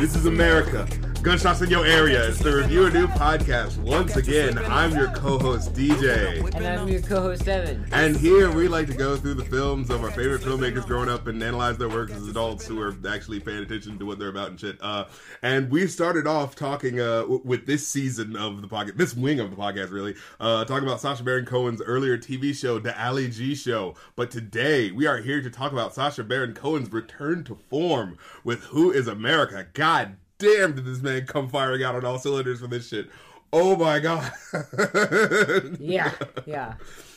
This is America. Gunshots in your area. It's the Review a New podcast. Once again, I'm your co-host DJ. And I'm your co-host Evan. And here we like to go through the films of our favorite filmmakers growing up and analyze their works as adults who are actually paying attention to what they're about and shit. Uh, and we started off talking uh, w- with this season of the podcast, this wing of the podcast, really, uh, talking about Sacha Baron Cohen's earlier TV show, The Ali G Show. But today we are here to talk about Sacha Baron Cohen's return to form with Who Is America. God damn, did this man come firing out on all cylinders for this shit? Oh my god. Yeah, yeah.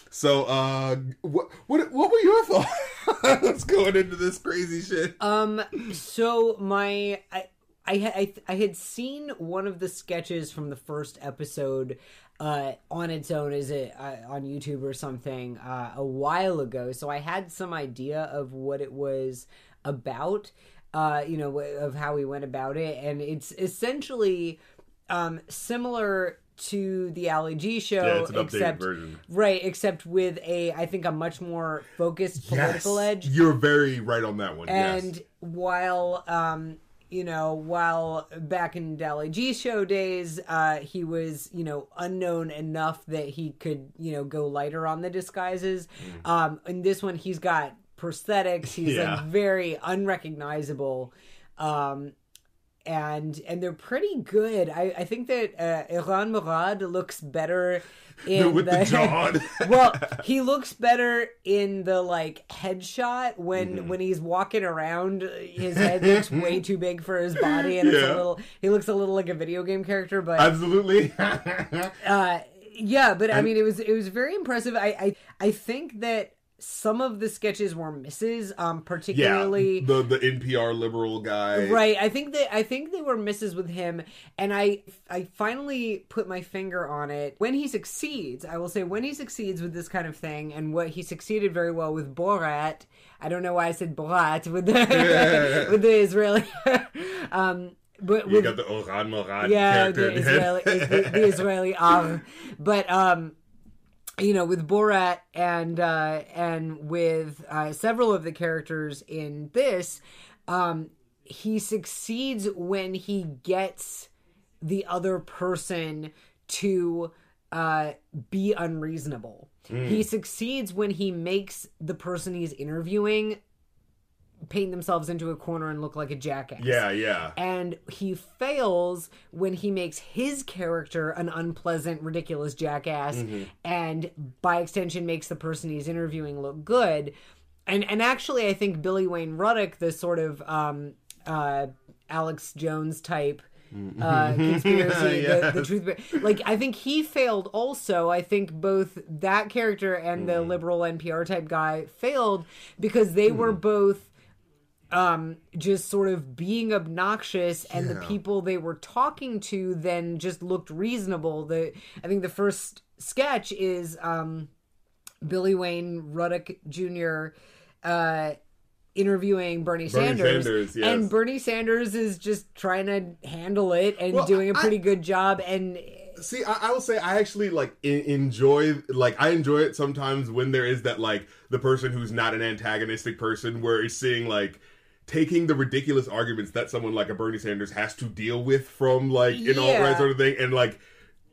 So, uh, what what what were your thoughts going into this crazy shit? Um, so my I. I, I I had seen one of the sketches from the first episode uh, on its own is it uh, on YouTube or something uh, a while ago, so I had some idea of what it was about, uh, you know, of how we went about it, and it's essentially um, similar to the Ali G show, Yeah, it's an except version. right, except with a I think a much more focused political edge. You're very right on that one. And yes. while um you know, while back in Dali G show days, uh, he was, you know, unknown enough that he could, you know, go lighter on the disguises. Mm. Um, in this one, he's got prosthetics. He's Yeah. like very unrecognizable. Um, and and they're pretty good. I, I think that uh, Erran Morad looks better in With the jaw. well, he looks better in the like headshot when Mm-hmm. when he's walking around. His head looks way too big for his body, and it's a little. He looks a little like a video game character, but Absolutely. uh, yeah. But I mean, it was it was very impressive. I I, I think that some of the sketches were misses, um, yeah. particularly. The the NPR liberal guy. Right. I think that I think they were misses with him, and I I finally put my finger on it. When he succeeds, I will say when he succeeds with this kind of thing, and what he succeeded very well with Borat. I don't know why I said Borat with the with the Israeli. um, but You with got the Erran Morad yeah, character. the. Israeli, is the, the Israeli Av. But um, you know, with Borat and uh, and with uh, several of the characters in this, um, he succeeds when he gets the other person to uh, be unreasonable. Mm. He succeeds when he makes the person he's interviewing paint themselves into a corner and look like a jackass yeah, yeah. and he fails when he makes his character an unpleasant, ridiculous jackass, Mm-hmm. and by extension makes the person he's interviewing look good. And and actually, I think Billy Wayne Ruddick, the sort of um, uh, Alex Jones type. Uh, conspiracy, the, the truth, like I think he failed. Also, I think both that character and the liberal NPR type guy failed because they were both um just sort of being obnoxious and the people they were talking to then just looked reasonable. The i think the first sketch is um billy wayne ruddick jr uh interviewing bernie, Bernie sanders, Sanders, yes. and bernie sanders is just trying to handle it and Well, doing a pretty good job and See, I, I will say I actually like en- enjoy like I enjoy it sometimes when there is that like the person who's not an antagonistic person where it's seeing like taking the ridiculous arguments that someone like a Bernie Sanders has to deal with from like an alt right sort of thing and like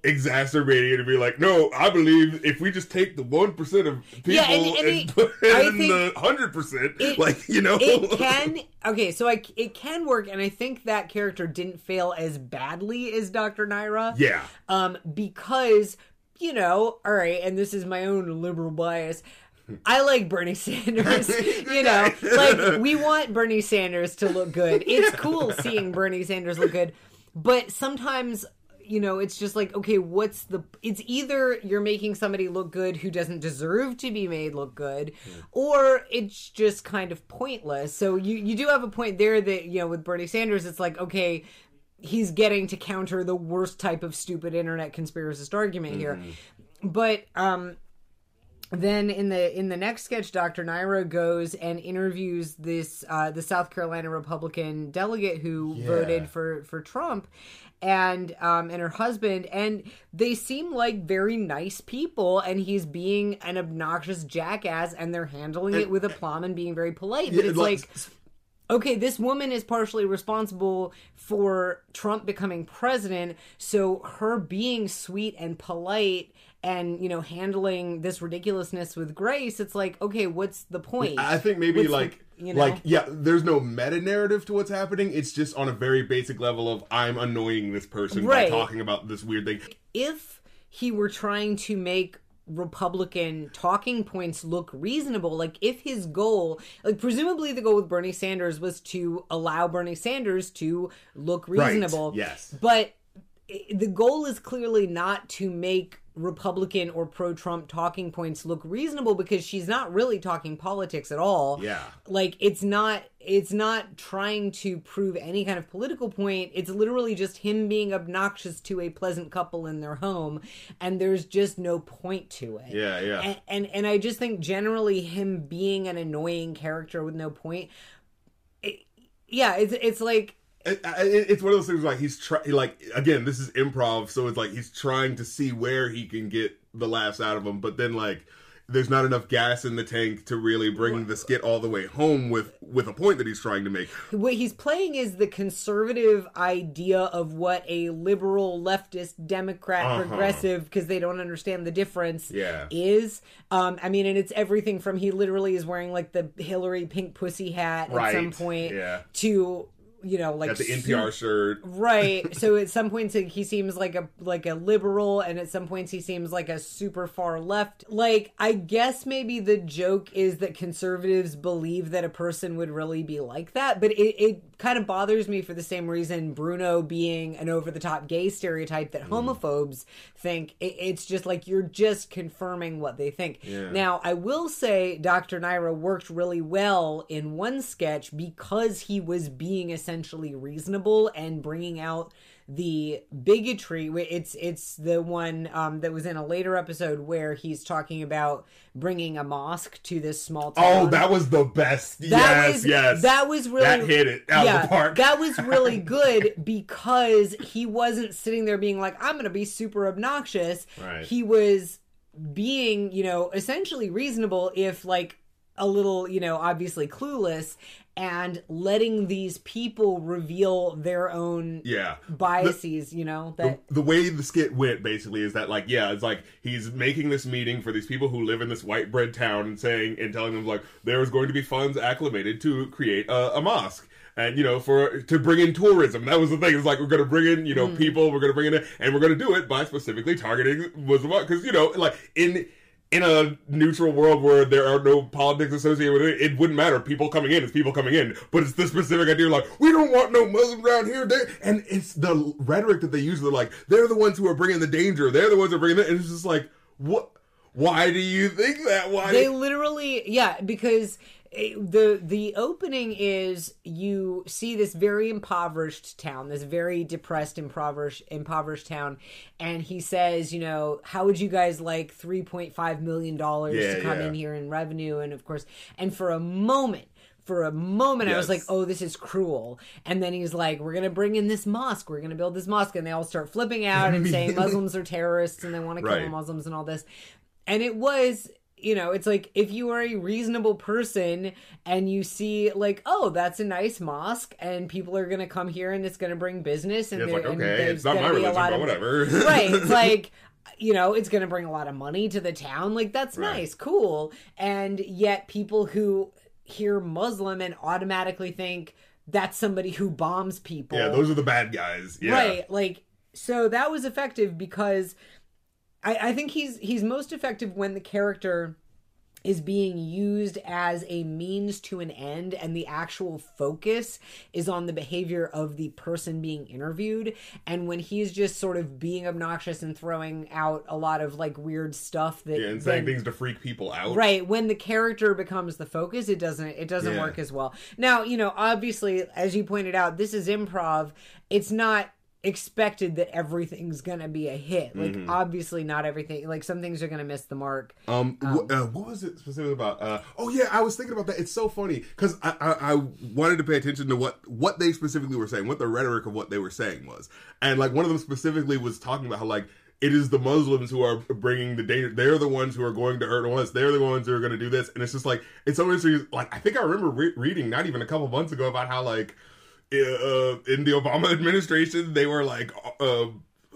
exacerbating it and be like, no, I believe if we just take the one percent of people Yeah, and, and- and it- put in the hundred percent, like you know, it can okay so I, it can work and i think that character didn't fail as badly as dr nira. Yeah, um because you know all right and this is my own liberal bias I like Bernie Sanders, you know. Like we want Bernie Sanders to look good. It's cool seeing Bernie Sanders look good, but sometimes you know, it's just like, okay, what's the it's either you're making somebody look good who doesn't deserve to be made look good, or it's just kind of pointless. So you you do have a point there that, you know, with Bernie Sanders it's like, okay, he's getting to counter the worst type of stupid internet conspiracist argument here. But um then in the in the next sketch dr nira goes and interviews this uh the south carolina republican delegate who Yeah. voted for for trump and um and her husband. And they seem like very nice people and he's being an obnoxious jackass and they're handling it with aplomb and being very polite. But Yeah, it's like okay, this woman is partially responsible for Trump becoming president, so her being sweet and polite and you know handling this ridiculousness with grace it's like okay what's the point I think maybe What's the- like you know? like yeah, there's no meta narrative to what's happening. It's just on a very basic level of I'm annoying this person Right. by talking about this weird thing. if he were trying to make Republican talking points look reasonable, like if his goal, like presumably the goal with Bernie Sanders was to allow Bernie Sanders to look reasonable. Yes. But eh, the goal is clearly not to make Republican or pro Trump talking points look reasonable because she's not really talking politics at all. Yeah. Like it's not it's not trying to prove any kind of political point. It's literally just him being obnoxious to a pleasant couple in their home and there's just no point to it. Yeah, yeah. And and, and I just think generally him being an annoying character with no point it, yeah, it's it's like It, it, it's one of those things like he's trying like again this is improv so it's like he's trying to see where he can get the laughs out of him, but then like there's not enough gas in the tank to really bring the skit all the way home with with a point that he's trying to make what he's playing is the conservative idea of what a liberal leftist democrat Uh-huh. progressive because they don't understand the difference Yeah. is um i mean and it's everything from he literally is wearing like the hillary pink pussy hat at some point yeah. to you know like got the npr shirt. Right. So at some points he seems like a like a liberal and at some points he seems like a super far left. Like i guess maybe the joke is that conservatives believe that a person would really be like that but it, it kind of bothers me for the same reason bruno being an over-the-top gay stereotype that mm. homophobes think. It, it's just like you're just confirming what they think. Yeah. now i will say dr nira worked really well in one sketch because he was being essentially reasonable and bringing out the bigotry it's it's the one um, that was in a later episode where he's talking about bringing a mosque to this small town. oh that was the best. That yes was yes. that was really that hit it out of the park. that was really good because he wasn't sitting there being like, I'm gonna be super obnoxious. Right. He was being, you know, essentially reasonable if like a little, you know, obviously clueless and letting these people reveal their own yeah. Biases, you know, the, that the way the skit went basically is that like yeah it's like he's making this meeting for these people who live in this white bread town and saying and telling them like there is going to be funds acclimated to create a, a mosque and you know for to bring in tourism. That was the thing. It's like we're going to bring in you know Hmm. people we're going to bring in and we're going to do it by specifically targeting muslim because you know like in in a neutral world where there are no politics associated with it, it wouldn't matter. People coming in, it's people coming in. But it's the specific idea, like we don't want no Muslims around here. They, and it's the rhetoric that they use. They're like, they're the ones who are bringing the danger. They're the ones who are bringing it. And it's just like, what? Why do you think that? Why? they literally yeah because the the opening is you see this very impoverished town this very depressed impoverished impoverished town and he says you know how would you guys like 3.5 million dollars Yeah, to come yeah. in here in revenue and of course and for a moment for a moment I was like, oh, this is cruel. And then he's like, we're going to bring in this mosque. We're going to build this mosque. And they all start flipping out and saying Muslims are terrorists and they want to kill Right. Muslims and all this. And it was, you know, it's like if you are a reasonable person and you see, like, oh, that's a nice mosque and people are going to come here and it's going to bring business. And, it's like, okay, it's not my religion, but of- whatever. right. It's like, you know, it's going to bring a lot of money to the town. Like, that's Right. nice, cool. And yet, people who hear Muslim and automatically think that's somebody who bombs people. yeah, those are the bad guys. Yeah. Right. Like, so that was effective because I, I think he's he's most effective when the character is being used as a means to an end and the actual focus is on the behavior of the person being interviewed and when he's just sort of being obnoxious and throwing out a lot of like weird stuff that Yeah, and saying then- things to freak people out. right when the character becomes the focus it doesn't it doesn't Yeah. work as well now you know obviously as you pointed out this is improv it's not expected that everything's gonna be a hit like Mm-hmm. obviously not everything like some things are gonna miss the mark Um, wh- uh, what was it specifically about? Uh, oh yeah, I was thinking about that. It's so funny because I, I I wanted to pay attention to what what they specifically were saying, what the rhetoric of what they were saying was, and like one of them specifically was talking about how like it is the Muslims who are bringing the danger. They're the ones who are going to hurt us. They're the ones who are going to do this. And it's just like it's some ways, like I think I remember re- reading not even a couple months ago about how like uh, in the Obama administration they were like uh,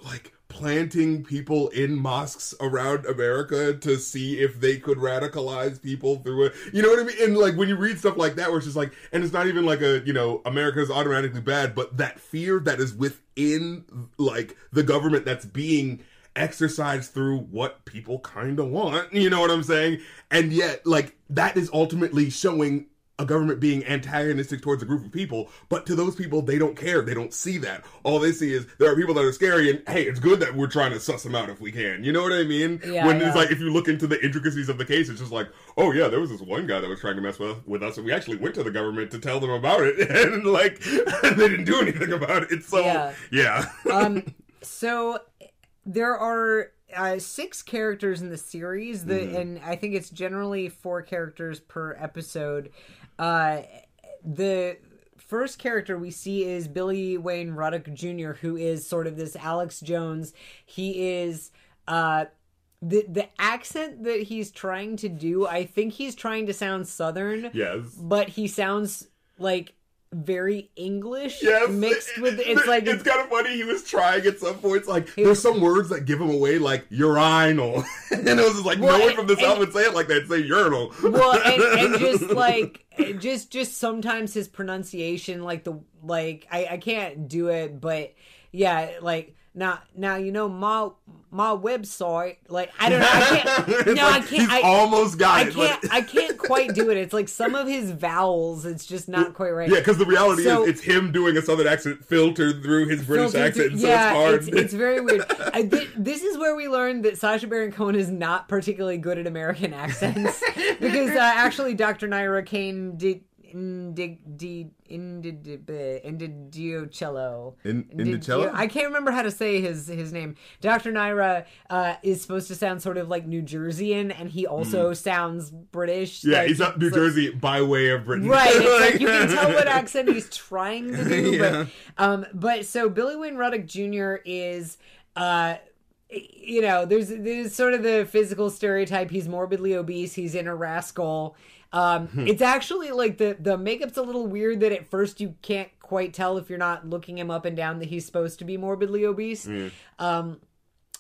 like planting people in mosques around America to see if they could radicalize people through it. You know what I mean? And like when you read stuff like that, where it's just like, and it's not even like a, you know, America's automatically bad, but that fear that is within like the government that's being exercised through what people kind of want. You know what I'm saying? And yet, like, that is ultimately showing a government being antagonistic towards a group of people, but to those people, they don't care. They don't see that. All they see is there are people that are scary, and hey, it's good that we're trying to suss them out if we can. You know what I mean? Yeah, when yeah. it's like, if you look into the intricacies of the case, it's just like, oh yeah, there was this one guy that was trying to mess with, with us, and we actually went to the government to tell them about it, and like, they didn't do anything about it. So, Yeah. yeah. um, so there are uh, six characters in the series, the Mm-hmm. and I think it's generally four characters per episode. Uh, the first character we see is Billy Wayne Ruddick Jr., who is sort of this Alex Jones. He is. Uh, the the accent that he's trying to do, I think he's trying to sound southern, yes. but he sounds like very English Yes, mixed with it's like it's kind of funny. He was trying at some points. Like there's some words that give him away, like urinal, and it was just like Well, no one from the and- south would say it like that. Say urinal. well and, and just like just just sometimes his pronunciation like the like I, I can't do it but yeah like now now you know my my website like i don't know i can't no like i can't He's I, almost got I it. can't but- i can't quite do it it's like some of his vowels it's just not quite right Yeah, because the reality So- is, it's him doing a southern accent filtered through his British accent, through- so yeah, it's hard. It's, it's very weird. I, thi- this is where we learned that Sacha Baron Cohen is not particularly good at American accents because uh, actually Dr. Nira Cain did. Indi, di, Indicello. In- Indicello? I can't remember how to say his his name. Dr. Nira uh, is supposed to sound sort of like New Jerseyan, and he also sounds British. Yeah, like, he's up New like- Jersey by way of Britain. Right. Like- you can tell what accent he's trying to do. Yeah. But um but so Billy Wayne Ruddick Jr. is uh you know, there's there's sort of the physical stereotype. He's morbidly obese. He's in a rascal. Um, Hmm. it's actually like the the makeup's a little weird that at first you can't quite tell if you're not looking him up and down that he's supposed to be morbidly obese. Hmm. Um,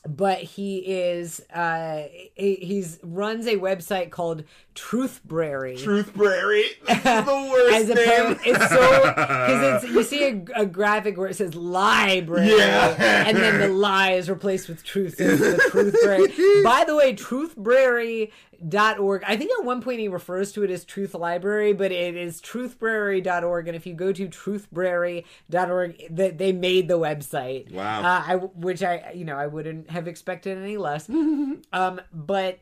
but he is uh he he's runs a website called Truthbrary. Truth Prairie. This is the worst As name. it's so because it's you see a, a graphic where it says library, Yeah. and then the lie is replaced with truth. So the truthbrary. By the way, truthbrary.org. I think at one point he refers to it as Truth Library, but it is truthbrary.org. And if you go to truthbrary.org, that they made the website. Wow. Uh, I which I you know I wouldn't have expected any less. um, but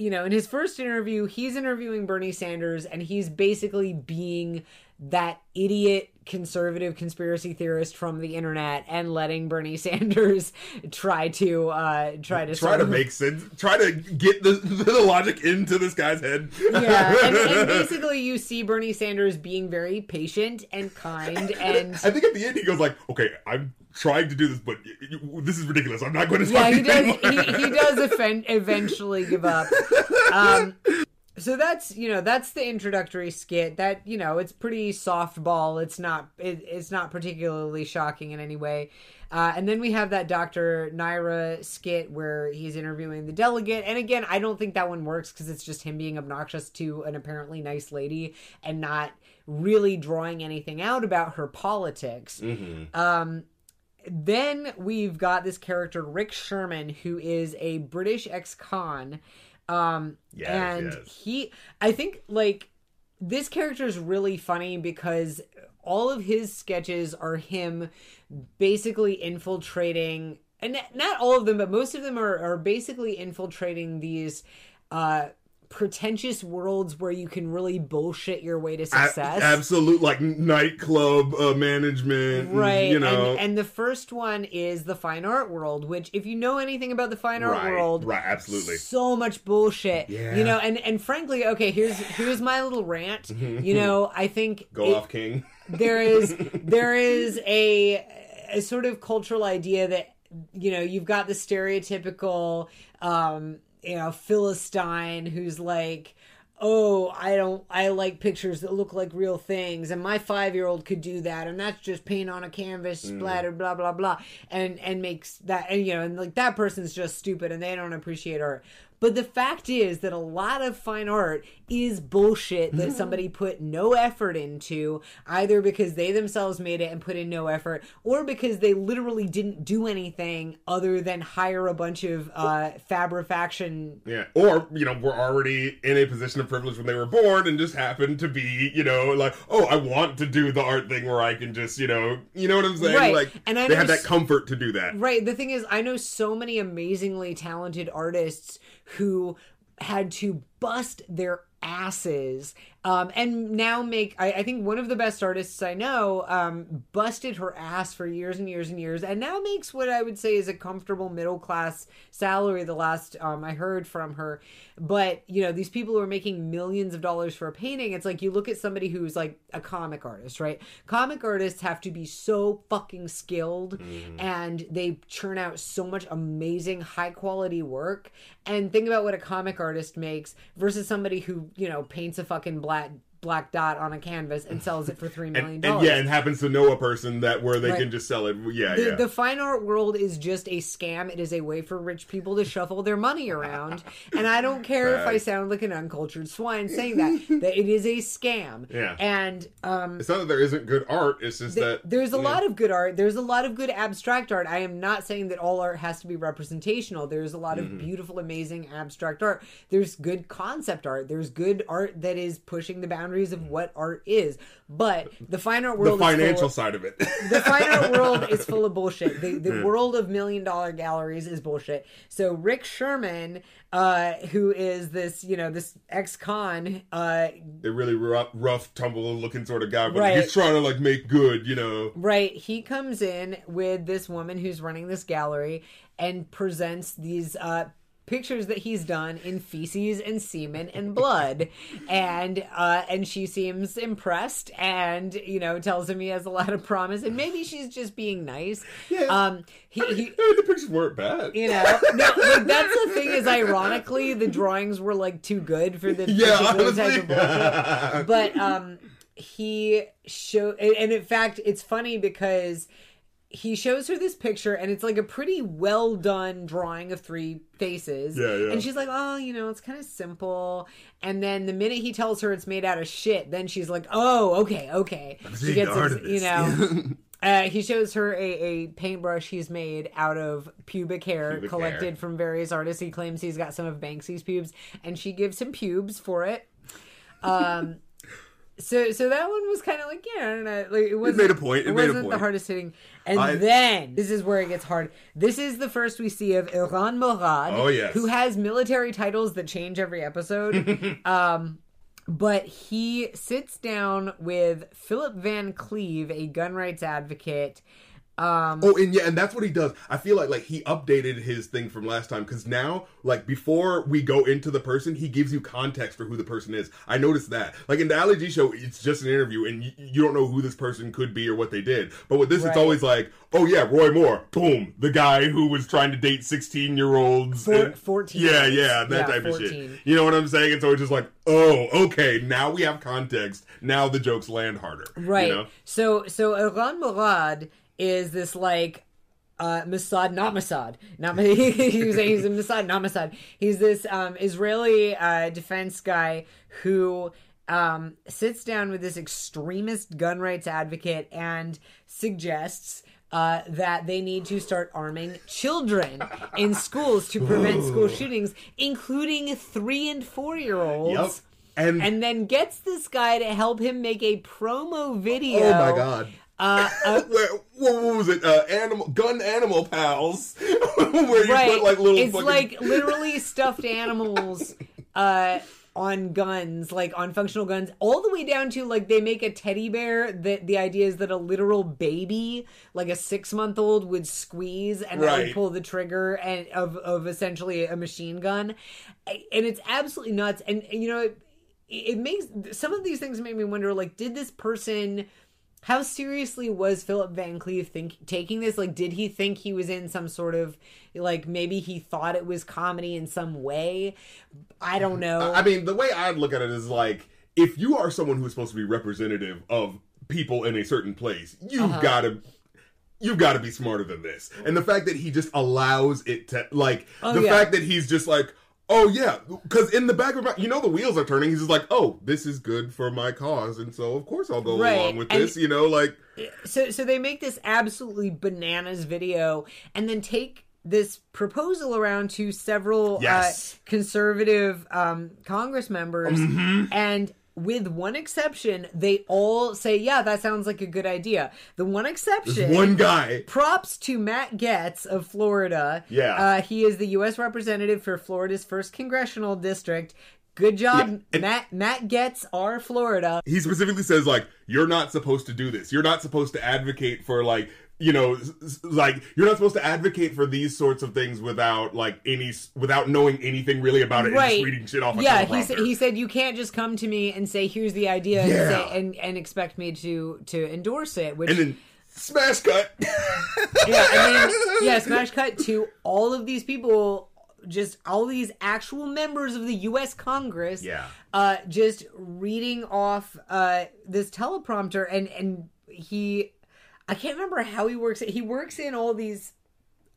you know, in his first interview, he's interviewing Bernie Sanders, and he's basically being that idiot conservative conspiracy theorist from the internet and letting Bernie Sanders try to uh try to Try to of- make sense. Try to get the, the logic into this guy's head. yeah and, and basically you see Bernie Sanders being very patient and kind and I think at the end he goes like, "Okay, I'm trying to do this, but this is ridiculous. I'm not going to." yeah he does he, he does eventually give up um so that's you know that's the introductory skit that you know it's pretty softball it's not it, it's not particularly shocking in any way uh, and then we have that Dr. Nira skit where he's interviewing the delegate. And again, I don't think that one works because it's just him being obnoxious to an apparently nice lady and not really drawing anything out about her politics. Um, then we've got this character Rick Sherman, who is a British ex-con, um, Yes, and yes. he, I think, like this character is really funny because all of his sketches are him basically infiltrating, and not all of them, but most of them are are basically infiltrating these. uh pretentious worlds where you can really bullshit your way to A- success absolute like nightclub uh, management, right You know, and, and the first one is the fine art world which if you know anything about the fine art right, world right, absolutely. so much bullshit Yeah. you know and and frankly okay here's here's my little rant you know i think Go it- off, King. there is there is a a sort of cultural idea that you know, you've got the stereotypical, um, you know, Philistine who's like, oh, I don't, I like pictures that look like real things, and my five year old could do that, and that's just paint on a canvas, mm. splatter, blah blah blah, and and makes that, and you know, and like that person's just stupid, and they don't appreciate art. But the fact is that a lot of fine art is bullshit that somebody put no effort into, either because they themselves made it and put in no effort, or because they literally didn't do anything other than hire a bunch of uh, fabrication. Yeah, or you know, were already in a position of privilege when they were born, and just happened to be, you know, like, oh, I want to do the art thing where I can just, you know, you know what I'm saying? Right. Like, And I they had that comfort to do that. Right. The thing is, I know so many amazingly talented artists who had to bust their asses um, and now make I, I think one of the best artists i know um, busted her ass for years and years and years and now makes what i would say is a comfortable middle class salary the last um, i heard from her. But you know these people who are making millions of dollars for a painting it's like you look at somebody who's like a comic artist right? Comic artists have to be so fucking skilled and they churn out so much amazing high quality work. And think about what a comic artist makes versus somebody who you know paints a fucking black black dot on a canvas and sells it for three million And, dollars yeah, and happens to know a person that where they Right. can just sell it. Yeah, the, yeah. the fine art world is just a scam. It is a way for rich people to shuffle their money around. And I don't care if I sound like an uncultured swine saying that, that it is a scam. Yeah. And um, it's not that there isn't good art. It's just that there's a lot of good art. There's a lot of good abstract art. I am not saying that all art has to be representational. There's a lot Mm-hmm. of beautiful, amazing abstract art. There's good concept art. There's good art that is pushing the boundaries of what art is. But the fine art the world is full financial of- side of it. the fine art world is full of bullshit. The the world of million dollar galleries is bullshit. So Rick Sherman, uh, who is this you know this ex con, uh, a really rough, rough, tumble looking sort of guy, but Right. he's trying to like make good, you know. right? He comes in with this woman who's running this gallery and presents these. Uh, pictures that he's done in feces and semen and blood. And uh and she seems impressed and you know tells him he has a lot of promise. And maybe she's just being nice. Yeah. um he, he I mean, the pictures weren't bad. you know no like that's the thing is ironically the drawings were like too good for the Yeah, particular type of bullshit but um he show and and in fact it's funny because he shows her this picture and it's like a pretty well done drawing of three faces Yeah, yeah. and she's like oh you know it's kind of simple and then the minute he tells her it's made out of shit then she's like oh okay okay she seeing gets you know uh, he shows her a, a paintbrush he's made out of pubic hair Pubic collected hair. from various artists. He claims he's got some of Banksy's pubes, and she gives him pubes for it. Um, so so that one was kind of like yeah, I don't know, like it wasn't made a point. It made a wasn't the point. hardest hitting. And I- then this is where it gets hard. This is the first we see of Erran Morad, Oh, yes. who has military titles that change every episode. um, but he sits down with Philip Van Cleave, a gun rights advocate. Um, Oh, and yeah, and that's what he does. I feel like like he updated his thing from last time because now, like before we go into the person, he gives you context for who the person is. I noticed that. Like in the Ali G show, it's just an interview, and you, you don't know who this person could be or what they did. But with this, Right. it's always like, oh yeah, Roy Moore, boom, the guy who was trying to date sixteen year olds, Four- 14 Yeah, yeah, that Yeah, type of shit. You know what I'm saying? And so it's just like, oh, okay, now we have context. Now the jokes land harder. Right. You know? So so Erran Morad is this like uh Mossad, not Mossad, not he's a, he's a Mossad, not Mossad. He's this um Israeli uh defense guy who um sits down with this extremist gun rights advocate and suggests uh, that they need to start arming children in schools to prevent school shootings, including three and four year olds Yep. And, and then gets this guy to help him make a promo video. oh my god. Uh, uh, Where, what, was it? Uh, animal gun animal pals, where you right. put like little. it's fucking... like literally stuffed animals uh, on guns, like on functional guns, all the way down to like they make a teddy bear that the idea is that a literal baby, like a six month old, would squeeze and Right. pull the trigger and of of essentially a machine gun, and it's absolutely nuts. And you know, it, it makes some of these things make me wonder, like, did this person how seriously was Philip Van Cleave think taking this? Like, did he think he was in some sort of like maybe he thought it was comedy in some way? I don't know. I mean, the way I'd look at it is like if you are someone who's supposed to be representative of people in a certain place, you've Uh-huh. got to. You've got to be smarter than this. And the fact that he just allows it to, like, Oh, the yeah. fact that he's just like, oh yeah, because in the back of my, you know, the wheels are turning. He's just like, oh, this is good for my cause, and so of course I'll go Right. along with And- this. You know, like, so so they make this absolutely bananas video and then take this proposal around to several Yes. uh, conservative um, Congress members, Mm-hmm. and with one exception, they all say, "Yeah, that sounds like a good idea." The one exception, one guy. props to Matt Gaetz of Florida. Yeah. uh, he is the U.S. representative for Florida's first congressional district. Good job, Yeah, Matt. Matt Gaetz, our Florida. he specifically says like you're not supposed to do this you're not supposed to advocate for like you know like you're not supposed to advocate for these sorts of things without like any without knowing anything really about it and right. just reading shit off a yeah he said he said you can't just come to me and say here's the idea and, say, and and expect me to to endorse it which and then smash cut. Yeah i mean yeah smash cut to all of these people just all these actual members of the us congress Yeah. uh just reading off uh this teleprompter and and he i can't remember how he works it he works in all these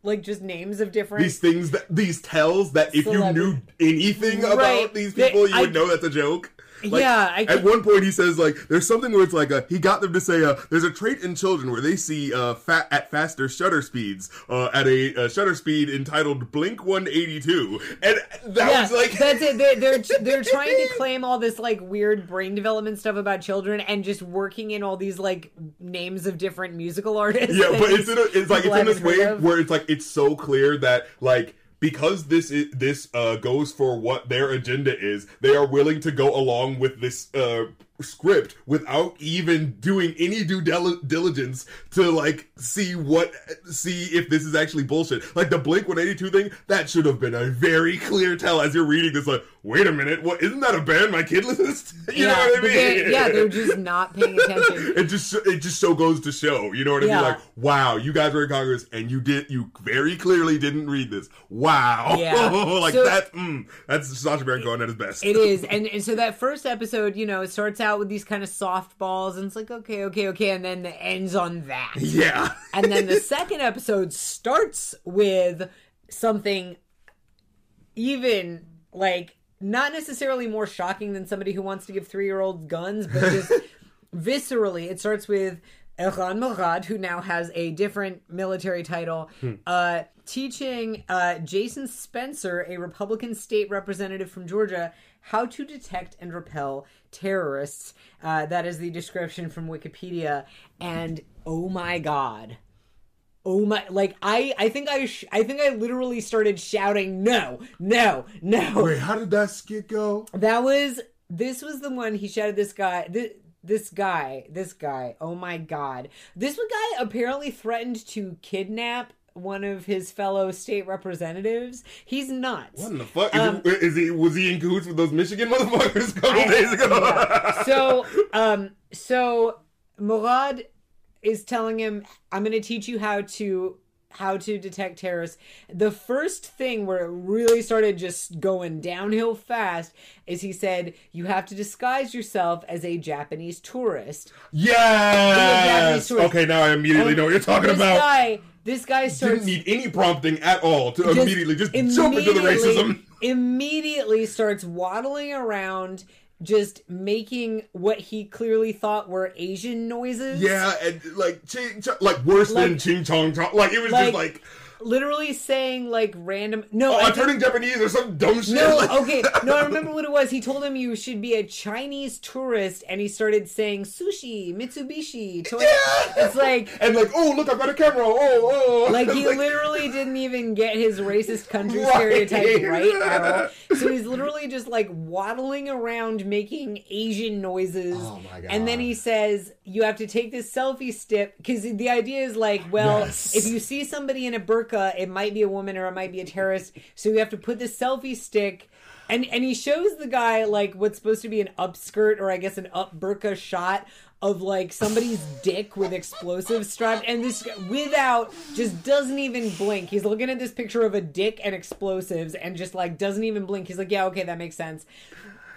like just names of different these things that these tells that if you knew anything about Right. these They- people you would I- know that's a joke Like, Yeah, I at one point he says like there's something where it's like uh, he got them to say uh, there's a trait in children where they see uh, fat at faster shutter speeds uh, at a, uh shutter speed entitled Blink 182 and that yeah, was like that's it. They're, they're they're trying to claim all this like weird brain development stuff about children and just working in all these like names of different musical artists. yeah, but it's in a, it's like it's in this way where it's like it's so clear that like because this is this uh goes for what their agenda is, they are willing to go along with this uh script without even doing any due dil- diligence to like see what see if this is actually bullshit. Like the Blink 182 thing, that should have been a very clear tell as you're reading this like, wait a minute, what isn't that a band my kid listens to? You yeah, know what I mean? they- yeah, they're just not paying attention. it just it just so goes to show you know what i Yeah. mean like wow you guys were in congress and you did you very clearly didn't read this wow Yeah. like So- that mm, that's Sacha Baron Cohen at his best It is, and, and so that first episode, you know, it starts out with these kind of softballs, and it's like okay, okay, okay, and then it ends on that. yeah And then the second episode starts with something even like not necessarily more shocking than somebody who wants to give three year olds guns, but just viscerally. It starts with Erran Morad, who now has a different military title, uh, teaching uh, Jason Spencer, a Republican state representative from Georgia, how to detect and repel terrorists. Uh, that is the description from Wikipedia. And oh my god. Oh my! Like I, I think I, sh- I think I literally started shouting, "No, no, no!" wait how did that skit go That was this was the one he shouted. This guy, this, this guy, this guy. Oh my god! This guy apparently threatened to kidnap one of his fellow state representatives. He's nuts. what in the fuck is, Um, is he was he in cahoots with those Michigan motherfuckers a couple I- days ago yeah. So, um, so Morad is telling him, "I'm going to teach you how to." How to detect terrorists. The first thing where it really started just going downhill fast is he said, You have to disguise yourself as a Japanese tourist. yes Japanese tourist. okay now I immediately know what you're talking this about guy, this guy starts didn't need any prompting at all to just immediately just jump into the racism Immediately starts waddling around, just making what he clearly thought were Asian noises. Yeah, and like ching, chong, like worse than ching chong chong. Like it was like- just like literally saying like random. No, oh, I'm turning Japanese or some dumb shit. No, okay. No, I remember what it was. He told him you should be a Chinese tourist, and he started saying sushi, Mitsubishi. Toy- Yeah. It's like, and like oh look, I've got a camera. Oh oh. like he Like, literally didn't even get his racist country Right. stereotype right at all. So he's literally just like waddling around making Asian noises. Oh my God. And then he says, "You have to take this selfie stick because the idea is like, well, Yes. if you see somebody in a burqa, it might be a woman or it might be a terrorist. So you have to put this selfie stick." And, and he shows the guy like what's supposed to be an upskirt or I guess an up burqa shot of like somebody's dick with explosives strapped, and this without just doesn't even blink. He's looking at this picture of a dick and explosives, and just like doesn't even blink. He's like, yeah, okay, that makes sense.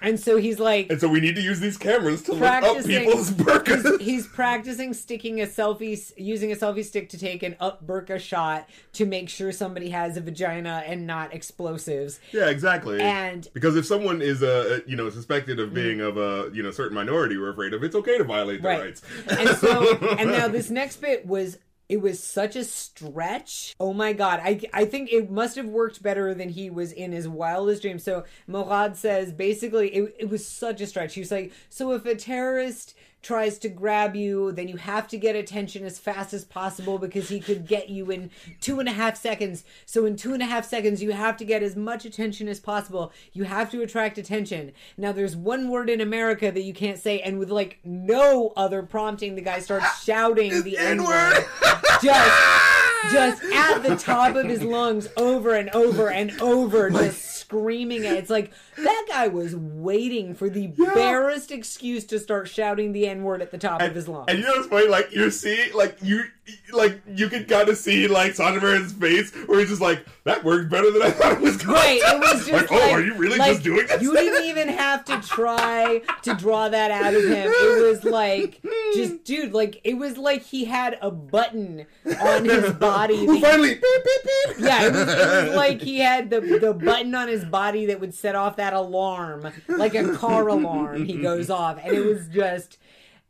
And so he's like, And so we need to use these cameras to look up people's burkas. he's, he's practicing sticking a selfie, using a selfie stick to take an up burqa shot to make sure somebody has a vagina and not explosives. Yeah, exactly. And- because if someone is uh, you know suspected of being of a you know certain minority we're afraid of, it's okay to violate their Right. rights. And so, and now this next bit was. It was such a stretch. Oh my god. I I think it must have worked better than he was in his wildest dreams. So Morad says basically it, it was such a stretch. He was like, so if a terrorist tries to grab you, then you have to get attention as fast as possible because he could get you in two and a half seconds. So in two and a half seconds, you have to get as much attention as possible. You have to attract attention. Now there's one word in America that you can't say, and with like no other prompting, the guy starts shouting the N word. Just just at the top of his lungs over and over and over, just screaming it. It's like that guy was waiting for the barest excuse to start shouting the N word at the top of his lungs. And you know what's funny? Like you're seeing, like you, like you could kind of see like Baron's face, where he's just like, "That worked better than I thought it was going Right, to." it was just like, like, "Oh, are you really like, just doing this?" You didn't even have to try to draw that out of him. It was like, just dude, like it was like he had a button on his body. Who finally? Beep, beep, beep. yeah, it was, it was like he had the the button on his body that would set off that alarm, like a car alarm. He goes off, and it was just.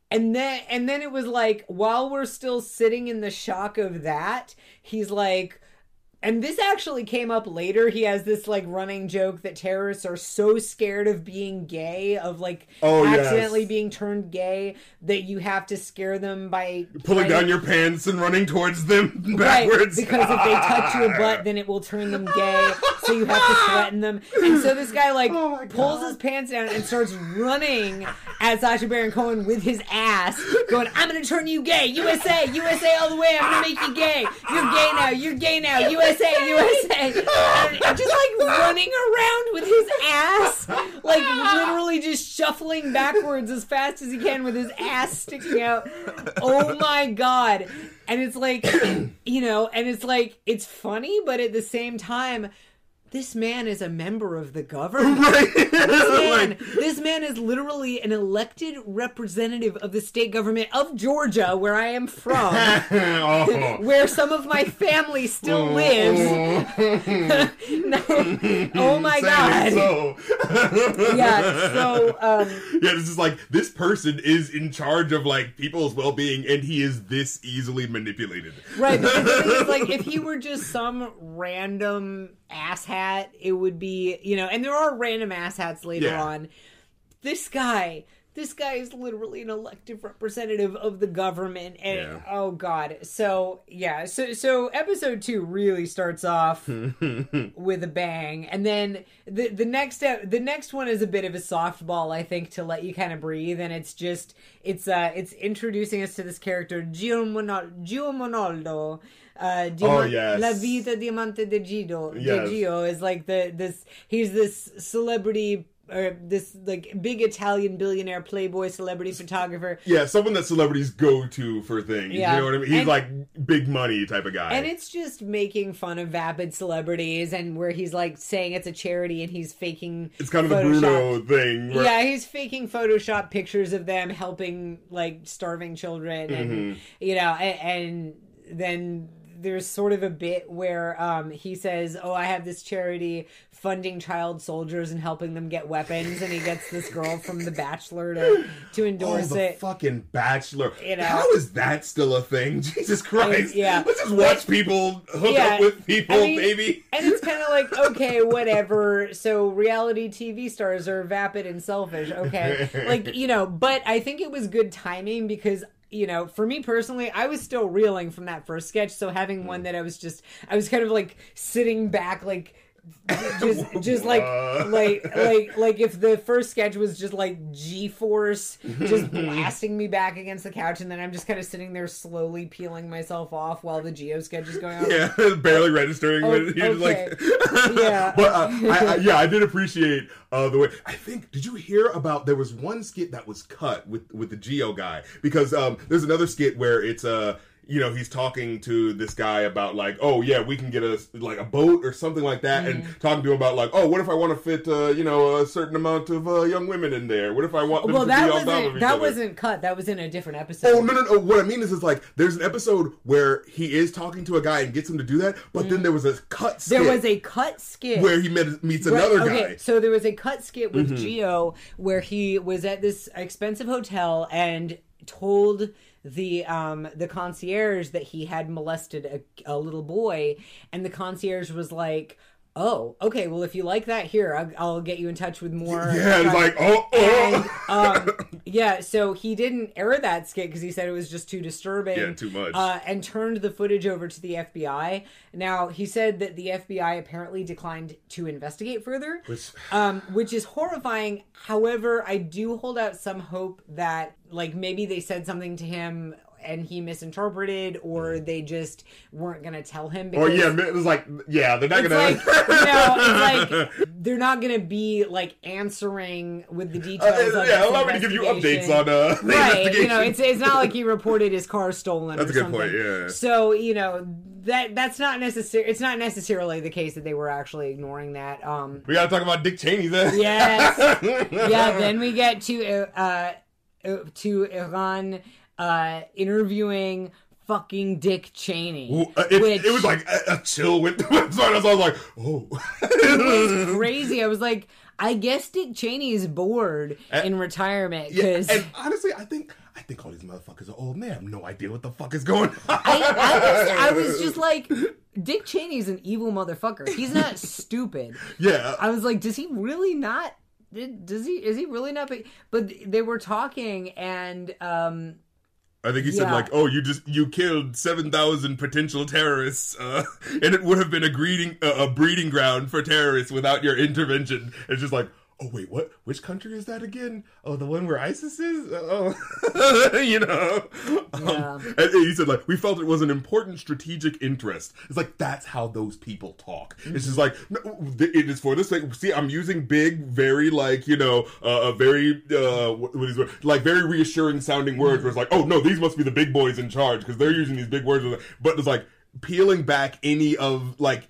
And then and then it was like while we're still sitting in the shock of that, he's like and this actually came up later. He has this like running joke that terrorists are so scared of being gay, of like Oh, yes. accidentally being turned gay, that you have to scare them by Pulling down your pants and running towards them Right, backwards. because if they touch your butt, then it will turn them gay. So you have to threaten them. And so this guy like Oh pulls his pants down and starts running at Sacha Baron Cohen with his ass, going, "I'm gonna turn you gay, USA, USA all the way. I'm gonna make you gay. You're gay now. You're gay now. USA, USA." And and just like running around with his ass, like literally just shuffling backwards as fast as he can with his ass sticking out. Oh my god. And it's like, you know, and it's like, it's funny, but at the same time, this man is a member of the government. Right. Man, Like, this man is literally an elected representative of the state government of Georgia, where I am from, oh. where some of my family still lives. No. Oh my god. So, Yeah, so um yeah, it's just like this person is in charge of like people's well-being, and he is this easily manipulated. Right, because the thing is, like, if he were just some random asshat, it would be, you know, and there are random asshats later Yeah. on. This guy, this guy is literally an elective representative of the government, and Yeah. oh god, so yeah, so so episode two really starts off with a bang, and then the the next the next one is a bit of a softball, I think, to let you kind of breathe, and it's just it's uh it's introducing us to this character Gio, Monal- Gio Monaldo. Uh, Diama- Oh, yes. La Vita Diamante de Gio. Yes. De Gio is like the this he's this celebrity or this like big Italian billionaire playboy celebrity photographer. Yeah, someone that celebrities go to for things. Yeah. You know what I mean? He's And- like big money type of guy. And it's just making fun of vapid celebrities and where he's like saying it's a charity and he's faking It's kind of the Photoshop. Bruno thing. Where, Yeah, he's faking Photoshop pictures of them helping like starving children, and Mm-hmm. you know, and, and then there's sort of a bit where um, he says, "Oh, I have this charity funding child soldiers and helping them get weapons," and he gets this girl from The Bachelor to to endorse Oh, the it. fucking Bachelor. You know? How is that still a thing? Jesus Christ. yeah. Let's just watch people hook Yeah. up with people, I mean, baby. And it's kind of like, okay, whatever. So reality TV stars are vapid and selfish. Okay. Like, you know, but I think it was good timing because you know, for me personally, I was still reeling from that first sketch. So having one mm. that I was just, I was kind of like sitting back, like just just like like like like if the first sketch was just like G force just blasting me back against the couch and then I'm just kind of sitting there slowly peeling myself off while the Gio sketch is going on. Yeah, barely registering. Oh, when you're okay. like, Yeah. But uh, I, I, yeah, I did appreciate uh, the way. I think. Did you hear about? There was one skit that was cut with with the Gio guy because um, there's another skit where it's uh you know he's talking to this guy about like oh yeah we can get a like a boat or something like that and Mm-hmm. talking to him about like oh what if I want to fit uh, you know a certain amount of uh, young women in there what if I want them Well, to that be on top of wasn't that other? wasn't cut. That was in a different episode. Oh no no no! What I mean is, is like there's an episode where he is talking to a guy and gets him to do that, but then there was a cut. Skit Mm. There was a cut skit where he met, meets Right, another okay, guy. Mm-hmm. So there was a cut skit with Gio where he was at this expensive hotel and told the um the concierge that he had molested a, a little boy and the concierge was like oh okay well if you like that here i'll, I'll get you in touch with more Yeah, it's like oh, and oh. um, yeah, so he didn't air that skit because he said it was just too disturbing. Yeah, too much. Uh, and turned the footage over to the FBI. Now he said that the FBI apparently declined to investigate further, Which- um, which is horrifying. However, I do hold out some hope that like maybe they said something to him and he misinterpreted, or they just weren't gonna tell him. Because. Oh, yeah, it was like yeah, they're not it's gonna. you know, it's like they're not gonna be like answering with the details. Uh, yeah, allow me to give you updates on uh, the Right, you know, it's it's not like he reported his car stolen. That's or a good something. point, yeah. So you know that that's not necessary. It's not necessarily the case that they were actually ignoring that. Um, we gotta talk about Dick Cheney then. Yes. yeah. Then we get to uh, uh to Erran uh interviewing fucking Dick Cheney. Ooh, uh, it, which- it was like a, a chill went through my. I was like, oh. it was crazy. I was like, I guess Dick Cheney is bored And- in retirement Yeah, because and honestly, I think I think all these motherfuckers are old. They have no idea what the fuck is going on. I, I, was, I was just like, Dick Cheney's an evil motherfucker. He's not stupid. yeah. I was like, does he really not? Does he? Is he really not? Be, but they were talking, and um, I think he said Yeah. like, "Oh, you just you killed seven thousand potential terrorists, uh, and it would have been a breeding uh, a breeding ground for terrorists without your intervention." It's just like, "Oh wait, what? Which country is that again? Oh, the one where ISIS is? Oh, you know." Yeah. Um, and he said like, "We felt it was an important strategic interest." It's like that's how those people talk. It's just like, no, it is for this thing. See, I'm using big, very like you know, uh, a very uh, what, what is it? like very reassuring sounding words. Where it's like, oh no, these must be the big boys in charge because they're using these big words. But it's like peeling back any of like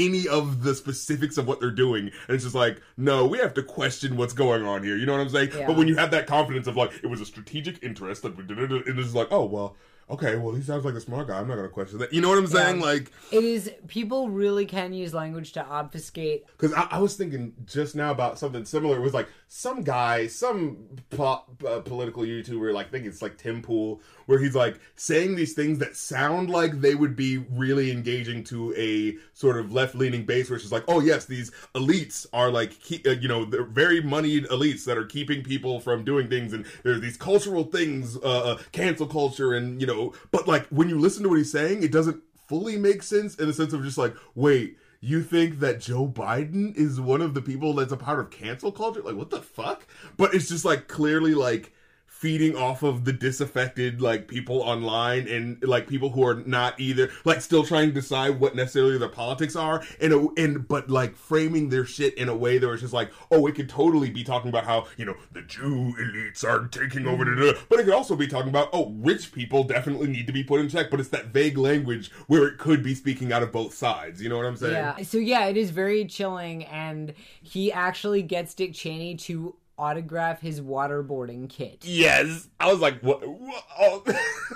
any of the specifics of what they're doing and it's just like no we have to question what's going on here you know what i'm saying Yeah. but when you have that confidence of like it was a strategic interest that we did it and it's like oh well okay well he sounds like a smart guy i'm not gonna question that you know what i'm saying Yeah. like it is people really can use language to obfuscate. because I, I was thinking just now about something similar. It was like some guy, some po- uh, political YouTuber, like I think it's like Tim Pool, where he's like saying these things that sound like they would be really engaging to a sort of left leaning base, where it's just like, oh yes, these elites are like, uh, you know, they're very moneyed elites that are keeping people from doing things, and there's these cultural things, uh, uh, cancel culture, and you know, but like when you listen to what he's saying, it doesn't fully make sense in the sense of just like, wait you think that Joe Biden is one of the people that's a part of cancel culture? Like, what the fuck? But it's just like clearly like feeding off of the disaffected like people online and like people who are not either like still trying to decide what necessarily their politics are and and but like framing their shit in a way that was just like oh it could totally be talking about how you know the Jew elites are taking over the mm-hmm. but it could also be talking about oh rich people definitely need to be put in check but it's that vague language where it could be speaking out of both sides you know what I'm saying Yeah. So yeah, it is very chilling, and he actually gets Dick Cheney to autograph his waterboarding kit. Yes, I was like, what? what? Oh.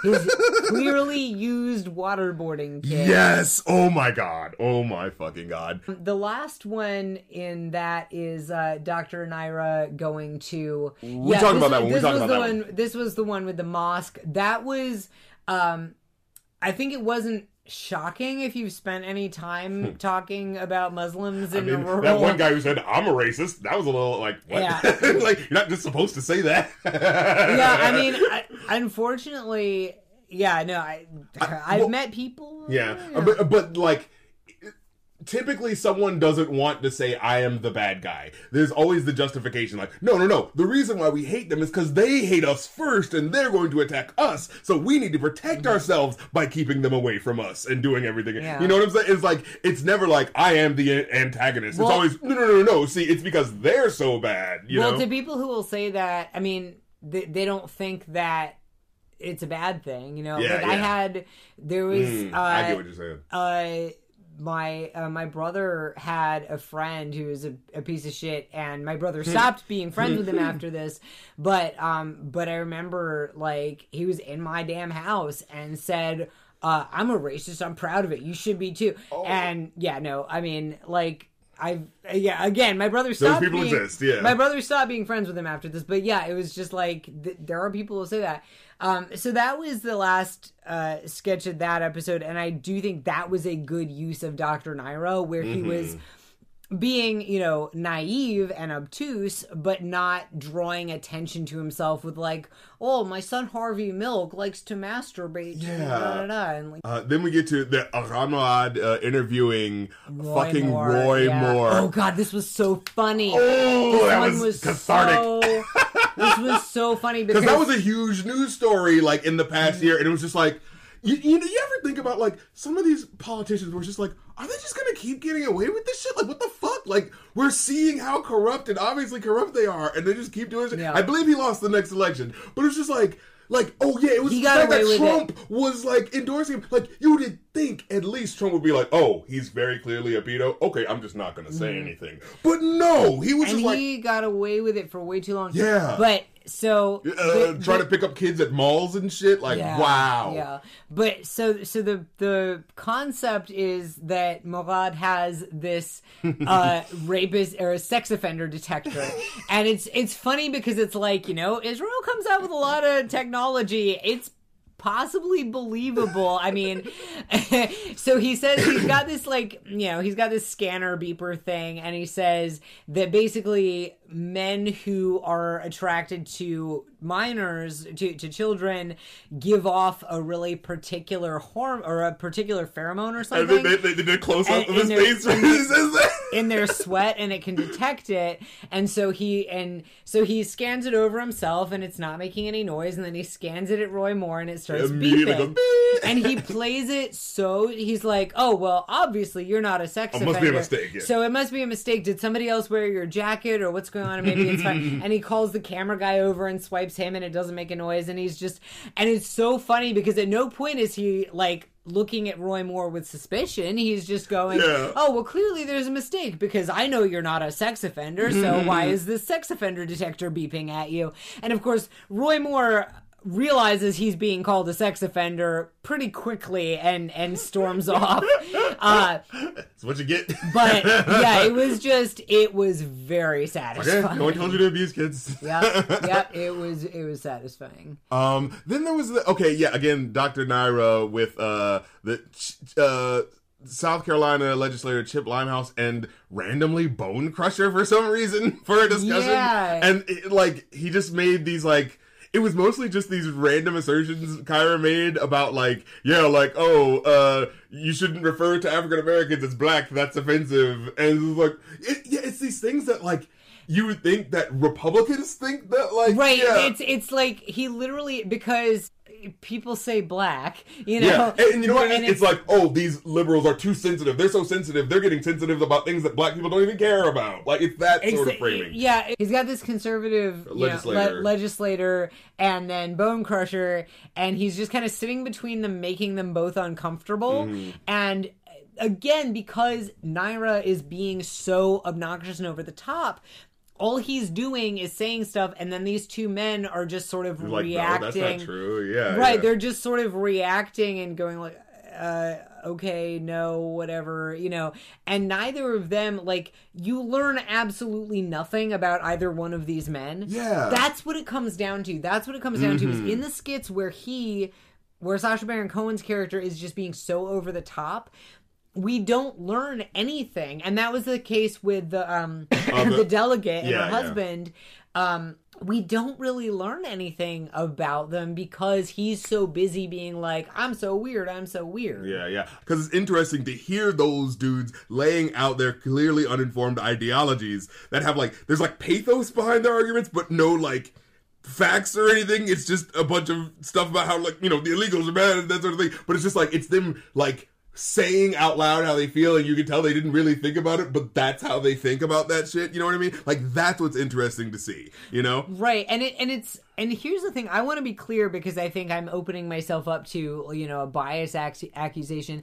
His clearly used waterboarding kit. yes! Oh my god! Oh my fucking god! The last one in that is uh, Dr. Nira going to. We talked about that one. We This talked was about the that one. one. This was the one with the mosque. That was. Um, I think it wasn't shocking if you've spent any time talking about Muslims Hmm. I in mean, rural. that one guy who said I'm a racist. That was a little like what? Yeah. like you're not just supposed to say that. yeah, I mean, I, unfortunately, yeah, no, I, I've met people. Yeah, but but like typically someone doesn't want to say I am the bad guy. There's always the justification like, no, no, no. The reason why we hate them is because they hate us first and they're going to attack us. So we need to protect ourselves by keeping them away from us and doing everything. Yeah. You know what I'm saying? It's like, it's never like, I am the antagonist. Well- it's always, no, no, no, no. See, it's because they're so bad. You well, know? to people who will say that, I mean, they, they don't think that it's a bad thing. You know, Yeah, like I had there was Mm, uh, I get what you're saying. uh my uh, my brother had a friend who was a, a piece of shit and my brother stopped being friends with him after this. But um but i remember like he was in my damn house and said uh i'm a racist. I'm proud of it. You should be too. Oh. and yeah no i mean like I've yeah again my brother stopped people being, exist, yeah. my brother stopped being friends with him after this. But yeah it was just like th- there are people who say that um so that was the last uh sketch of that episode and i do think that was a good use of dr nira where he was being you know naive and obtuse but not drawing attention to himself with like oh my son harvey milk likes to masturbate Yeah. da, da, da, and like Uh, then we get to the Ramad uh, interviewing Roy fucking Moore, Roy yeah. Moore. Oh god, this was so funny. Oh, this that one was cathartic. So, this was so funny because that was a huge news story, like in the past Mm-hmm. year, and it was just like, you, you you ever think about like some of these politicians were just like, are they just gonna keep getting away with this shit? Like, what the fuck? Like, we're seeing how corrupt and obviously corrupt they are, and they just keep doing shit. Yeah. I believe he lost the next election, but it's just like. Like oh yeah, it was He the got fact that Trump was like endorsing him. Like you would think at least Trump would be like, oh, he's very clearly a pedo. Okay, I'm just not gonna say anything. But no, he was and just he got away with it for way too long. Yeah. But so uh, the- trying the- to pick up kids at malls and shit. Like Yeah, wow, Yeah. But so so the the concept is that Morad has this uh rapist or a sex offender detector. and it's it's funny because it's like, you know, Israel comes out with a lot of technology. It's possibly believable. I mean, so he says he's got this like, you know, he's got this scanner beeper thing and he says that basically men who are attracted to minors to, to children give off a really particular horm or a particular pheromone or something then they, they did a close up And- of his and there- face when he says that. in their sweat and it can detect it. And so he and so he scans it over himself and it's not making any noise. And then he scans it at roy moore and it starts beeping. and he plays it so he's like oh well obviously you're not a sex It must be a offender. mistake, yeah. so it must be a mistake. Did somebody else wear your jacket or what's going on and maybe it's fine and he calls the camera guy over and swipes him and it doesn't make a noise and he's just and it's so funny because at no point is he like looking at Roy Moore with suspicion. He's just going, Yeah. "Oh, well, clearly there's a mistake because I know you're not a sex offender. So why mm-hmm. is this sex offender detector beeping at you?" And of course, Roy Moore realizes he's being called a sex offender pretty quickly and and storms off. Uh, That's what you get. but yeah, it was just it was very okay, satisfying. no one told you to abuse kids. yeah, yeah, it was it was satisfying. Um, then there was the okay, yeah, again, Dr. Nira with uh the uh South Carolina legislator Chip Limehouse and randomly Bone Crusher for some reason for a discussion, Yeah. and it, like he just made these like. It was mostly just these random assertions Kyra made about like, yeah, like, oh, uh, you shouldn't refer to African Americans as black. That's offensive. And it was like, it, yeah, it's these things that like you would think that Republicans think that like, Right. yeah. It's it's like he literally because people say black, you know. Yeah, and, and you know what? It's, it's like, oh, these liberals are too sensitive. They're so sensitive. They're getting sensitive about things that black people don't even care about. Like it's that sort of framing. Yeah, he's got this conservative you know, Legislator. le- legislator and then Bone Crusher, and he's just kind of sitting between them, making them both uncomfortable. Mm-hmm. And again, because Nira is being so obnoxious and over the top. All he's doing is saying stuff, and then these two men are just sort of Like, no, reacting. that's not true. Yeah, right yeah. they're just sort of reacting and going like uh okay no whatever you know and neither of them like you learn absolutely nothing about either one of these men Yeah. that's what it comes down to that's what it comes down to Mm-hmm. is in the skits where he where Sacha Baron Cohen's character is just being so over the top we don't learn anything and that was the case with the um Uh, the- the delegate and Yeah, her yeah. husband um we don't really learn anything about them because he's so busy being like i'm so weird i'm so weird Yeah, yeah. Because it's interesting to hear those dudes laying out their clearly uninformed ideologies that have like, there's like pathos behind their arguments, but no like facts or anything. It's just a bunch of stuff about how like, you know, the illegals are bad and that sort of thing. But it's just like, it's them like saying out loud how they feel and you can tell they didn't really think about it, but that's how they think about that shit. You know what I mean? Like, that's what's interesting to see, you know? Right, and it and it's and here's the thing. I want to be clear because I think I'm opening myself up to you know a bias ac- accusation.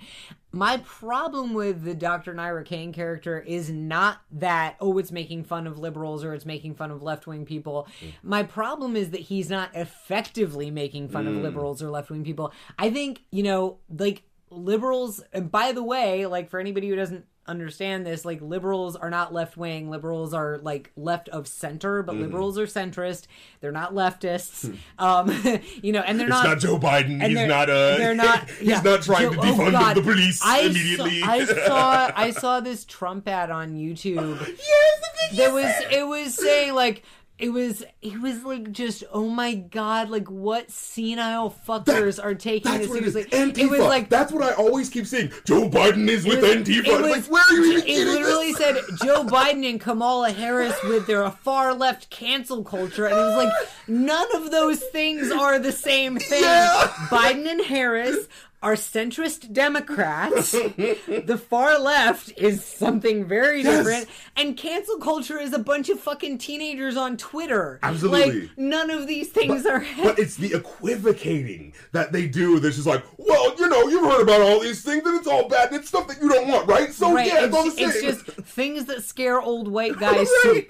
My problem with the Dr. Nira Cain character is not that oh it's making fun of liberals or it's making fun of left wing people. Mm. My problem is that he's not effectively making fun of mm. liberals or left wing people. I think you know like liberals and by the way like for anybody who doesn't understand this like liberals are not left wing liberals are like left of center but liberals are centrist they're not leftists um you know and they're It's not not Joe Biden. He's not, uh, they're not he's yeah. not trying to Joe- oh, defund God. the police I immediately. saw, I saw I saw this Trump ad on YouTube yes, there was it was saying like it was it was like just oh my god like what senile fuckers are taking this it is. seriously Antifa. it was like that's what I always keep seeing Joe Biden is with it was- Antifa. it was- like, where are you even It literally this? said Joe Biden and Kamala Harris with their far left cancel culture, and it was like none of those things are the same thing. Yeah. Biden and Harris are centrist Democrats. the far left is something very Yes. different, and cancel culture is a bunch of fucking teenagers on Twitter. Absolutely. like none of these things are. But it's the equivocating that they do. That's just like, well, you know, you've heard about all these things, and it's all bad. And it's stuff that you don't want, right? So Right, yeah, it's, all the it's, same. it's just things that scare old white guys Right.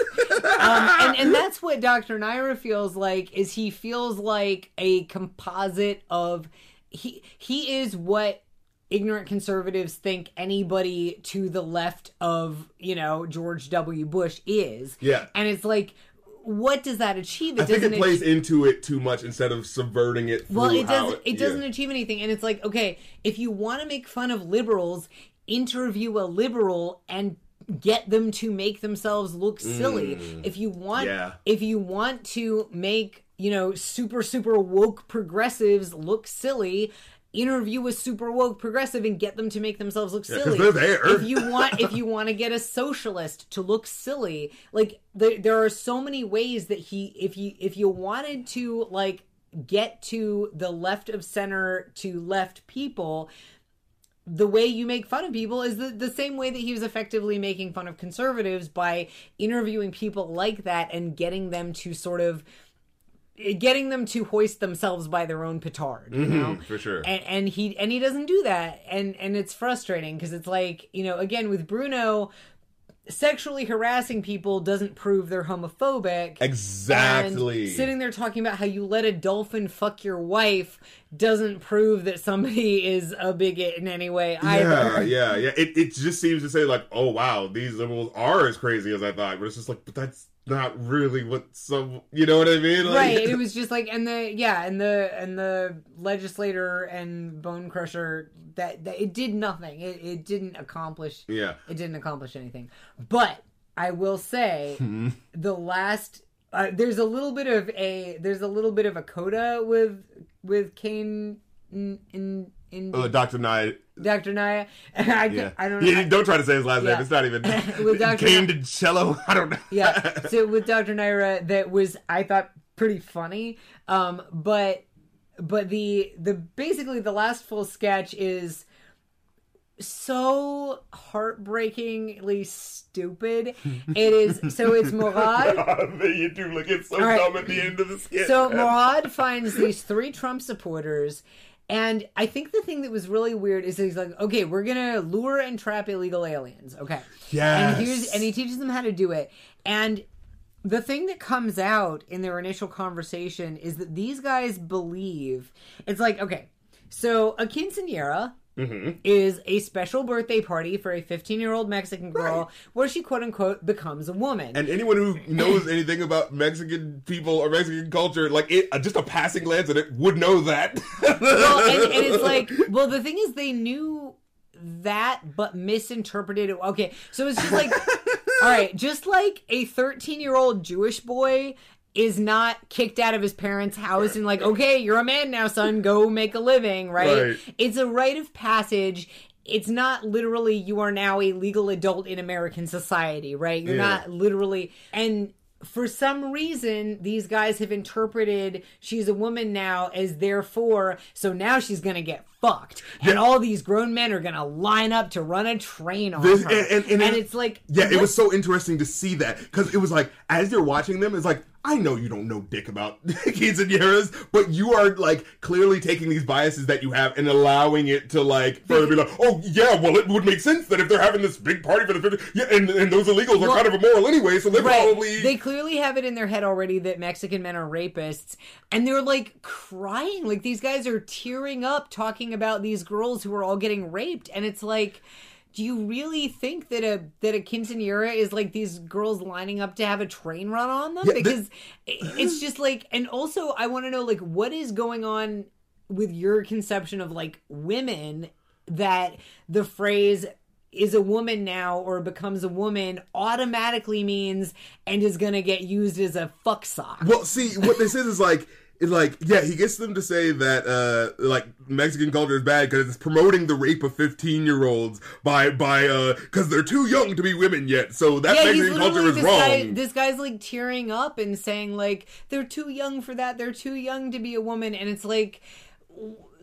Um, and, and that's what Dr. Nira feels like. Is he feels like a composite of he he is what ignorant conservatives think anybody to the left of you know George W. Bush is. Yeah. and it's like. What does that achieve? It I think it plays achieve- into it too much instead of subverting it. well, it doesn't. It doesn't yeah. achieve anything, and it's like, okay, if you want to make fun of liberals, interview a liberal and get them to make themselves look silly. Mm. If you want, Yeah. if you want to make you know super super woke progressives look silly. Interview a super woke progressive and get them to make themselves look silly. they're there. If you want, if you want to get a socialist to look silly, like there, there are so many ways that he, if you, if you wanted to like get to the left of center to left people, the way you make fun of people is the, the same way that he was effectively making fun of conservatives by interviewing people like that and getting them to sort of getting them to hoist themselves by their own petard you mm-hmm, know for sure. and, and he and he doesn't do that and and it's frustrating because it's like you know again with bruno sexually harassing people doesn't prove they're homophobic Exactly. sitting there talking about how you let a dolphin fuck your wife doesn't prove that somebody is a bigot in any way either. yeah, yeah, yeah. It it just seems to say like, oh wow, these liberals are as crazy as I thought, but it's just like, but that's not really what some, you know what I mean? Like, Right. It was just like and the yeah, and the and the legislator and bone crusher that, that it did nothing. It it didn't accomplish yeah. it didn't accomplish anything. But I will say Hmm. the last uh, there's a little bit of a there's a little bit of a coda with with Cain in in, in Uh, Dr. Knight. Dr. Naya. I, Yeah. I don't know. Yeah, don't try to say his last Yeah. name. It's not even. With Dr. Cain did cello. I don't know. yeah. So with Dr. Nira, that was I thought pretty funny. Um, but but the the basically the last full sketch is so heartbreakingly stupid. It is so it's Morad. you do look it's so right. dumb at the end of the skit. So Morad finds these three Trump supporters. And I think the thing that was really weird is he's like, okay, we're gonna lure and trap illegal aliens. Okay. Yes. And here's and he teaches them how to do it. And the thing that comes out in their initial conversation is that these guys believe it's like, okay, so a quinceanera is a special birthday party for a 15 year old Mexican girl Right. where she quote unquote becomes a woman. And anyone who knows anything about Mexican people or Mexican culture, like it, uh, just a passing glance at it would know that. well, and, and it's like, well, the thing is, they knew that, but misinterpreted it. Okay, so it's just like, All right, just like a 13 year old Jewish boy is not kicked out of his parents' house and like, okay, you're a man now, son, go make a living, right? Right. It's a rite of passage. It's not literally you are now a legal adult in American society, right? You're Yeah. not literally and for some reason these guys have interpreted she's a woman now as therefore so now she's gonna get fucked and all these grown men are gonna line up to run a train on This- her and- and- and it- it's like Yeah, it was so interesting to see that because it was like as you're watching them, it's like I know you don't know dick about quinceañeras, but you are like clearly taking these biases that you have and allowing it to like further be like, oh yeah, well it would make sense that if they're having this big party for the 50, yeah, and, and those illegals Well- are kind of immoral anyway, so they're Right. probably They clearly have it in their head already that Mexican men are rapists, and they're like crying. Like these guys are tearing up talking about these girls who are all getting raped, and it's like. Do you really think that a that a quinceanera is like these girls lining up to have a train run on them? Yeah, because it- it's just like, and also I want to know like what is going on with your conception of like women that the phrase is a woman now or becomes a woman automatically means and is gonna get used as a fuck sock. Well, see, what this is is like, like, yeah, he gets them to say that, uh, like Mexican culture is bad because it's promoting the rape of fifteen year olds by by uh because they're too young to be women yet. So that yeah, Mexican culture is this wrong. guy. This guy's like tearing up and saying like they're too young for that. They're too young to be a woman, and it's like.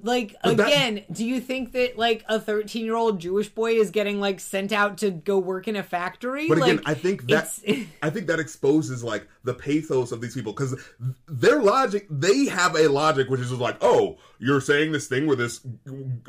Like But that- again, do you think that like a thirteen-year-old Jewish boy is getting like sent out to go work in a factory? But again, like, I think that I think that exposes like the pathos of these people because their logic, they have a logic which is just like, oh, you're saying this thing where this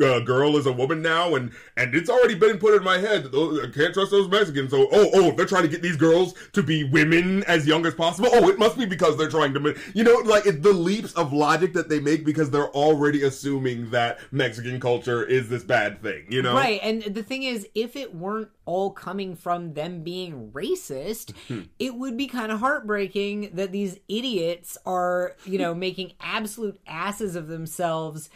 uh, girl is a woman now, and and it's already been put in my head that those, I can't trust those Mexicans. So oh oh, they're trying to get these girls to be women as young as possible. Oh, it must be because they're trying to, you know, like it, the leaps of logic that they make because they're already assuming that Mexican culture is this bad thing. You know, Right, and the thing is, if it weren't all coming from them being racist, Hmm. it would be kind of heartbreaking that these idiots are, you know, making absolute asses of themselves.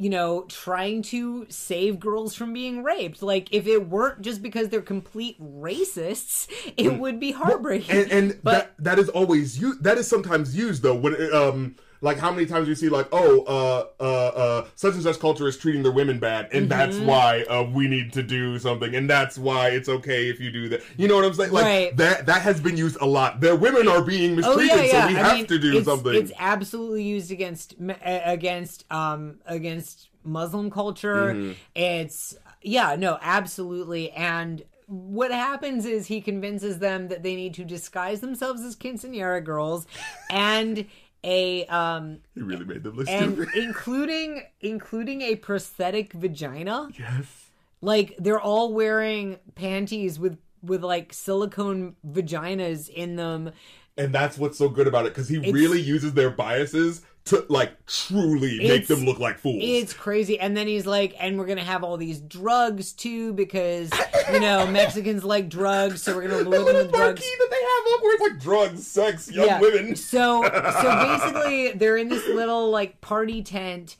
You know, trying to save girls from being raped. Like, if it weren't just because they're complete racists, it would be heartbreaking. and and But- that that is always used. That is sometimes used though when um like how many times you see like oh uh uh uh such and such culture is treating their women bad and that's Mm-hmm. why uh we need to do something and that's why it's okay if you do that. You know what I'm saying? Like Right. that that has been used a lot. Their women are being Oh mistreated, yeah, yeah. so we I have mean, to do it's, something. It's absolutely used against against um against Muslim culture. Mm-hmm. It's yeah, no, absolutely. And what happens is he convinces them that they need to disguise themselves as quinceanera girls and a um he really made them look and stupid. including including a prosthetic vagina. yes. Like they're all wearing panties with with like silicone vaginas in them. And that's what's so good about it because he It's- really uses their biases to like truly make them look like fools. It's crazy. And then he's like, and we're going to have all these drugs too because, you know, Mexicans like drugs. So we're going to that lure them little with drugs. that they have up where it's like drugs, sex, young women. So, so basically, they're in this little like party tent.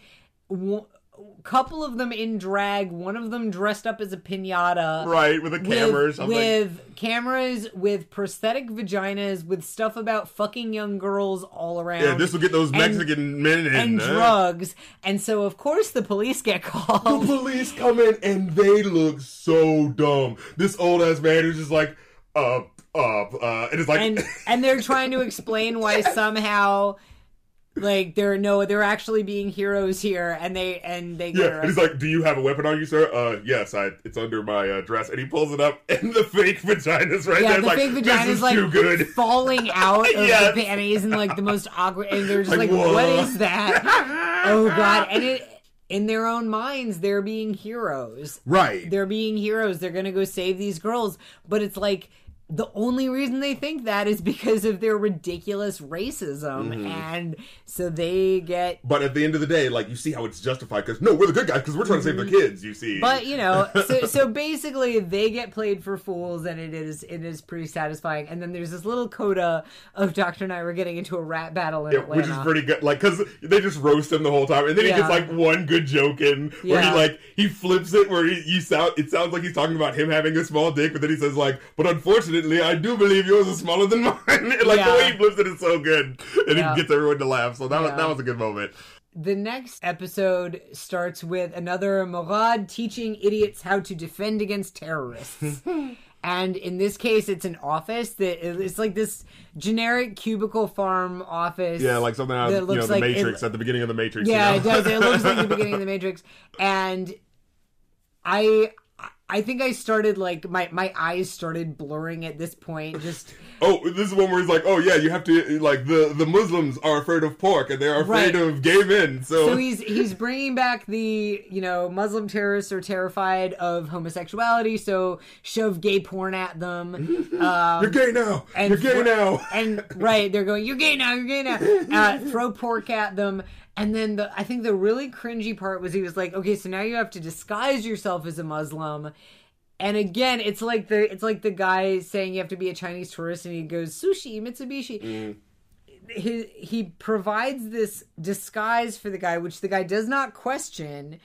Couple of them in drag. One of them dressed up as a pinata. Right, with a camera or with, something. with cameras, with prosthetic vaginas, with stuff about fucking young girls all around. yeah, this will get those and- Mexican men in. and huh? drugs. And so, of course, the police get called. The police come in and they look so dumb. This old ass man who's just like, uh, uh, uh, and it's like, and and they're trying to explain why somehow like they're no they're actually being heroes here and they and they yeah, and he's like, "Do you have a weapon on you, sir?" Uh, yes, I. It's under my uh, dress, and he pulls it up, and the fake vagina's right yeah, there. the fake like, vagina this is like too good. falling out of Yes. the panties and like the most awkward and they're just Like, like, what is that? oh god. And it in their own minds, they're being heroes. Right. They're being heroes. They're gonna go save these girls. But it's like the only reason they think that is because of their ridiculous racism. Mm-hmm. And so they get But at the end of the day, like you see how it's justified because no, we're the good guys because we're trying to save the kids. You see, Mm-hmm. But you know, so so basically they get played for fools, and it is it is pretty satisfying. And then there's this little coda of Doctor and I were getting into a rat battle in Yeah, Atlanta. which is pretty good. Like, cause they just roast him the whole time, and then he gets like one good joke in where Yeah. he like he flips it where he you sound it sounds like he's talking about him having a small dick, but then he says like, but unfortunately I do believe yours is smaller than mine. like Yeah. the way he flips it is so good, and Yeah. he gets everyone to laugh. So that was that was a good moment. The next episode starts with another Morad teaching idiots how to defend against terrorists. and in this case, it's an office that it's like this generic cubicle farm office. Yeah, like something out of you know the like it- Matrix at the beginning of the Matrix. Yeah, you it does. It looks like the beginning of the Matrix, and I. I think I started like my my eyes started blurring at this point. Just Oh, this is one where he's like, "Oh yeah, you have to like the the Muslims are afraid of pork and they are afraid Right. of gay men." So, so he's he's bringing back the you know Muslim terrorists are terrified of homosexuality, so shove gay porn at them. Um, you're gay now. and you're gay now. and right, they're going, "You're gay now, you're gay now." Uh, throw pork at them, and then the I think the really cringy part was he was like, "Okay, so now you have to disguise yourself as a Muslim." And again, it's like the it's like the guy saying you have to be a Chinese tourist, and he goes sushi Mitsubishi. Mm. He he provides this disguise for the guy, which the guy does not question.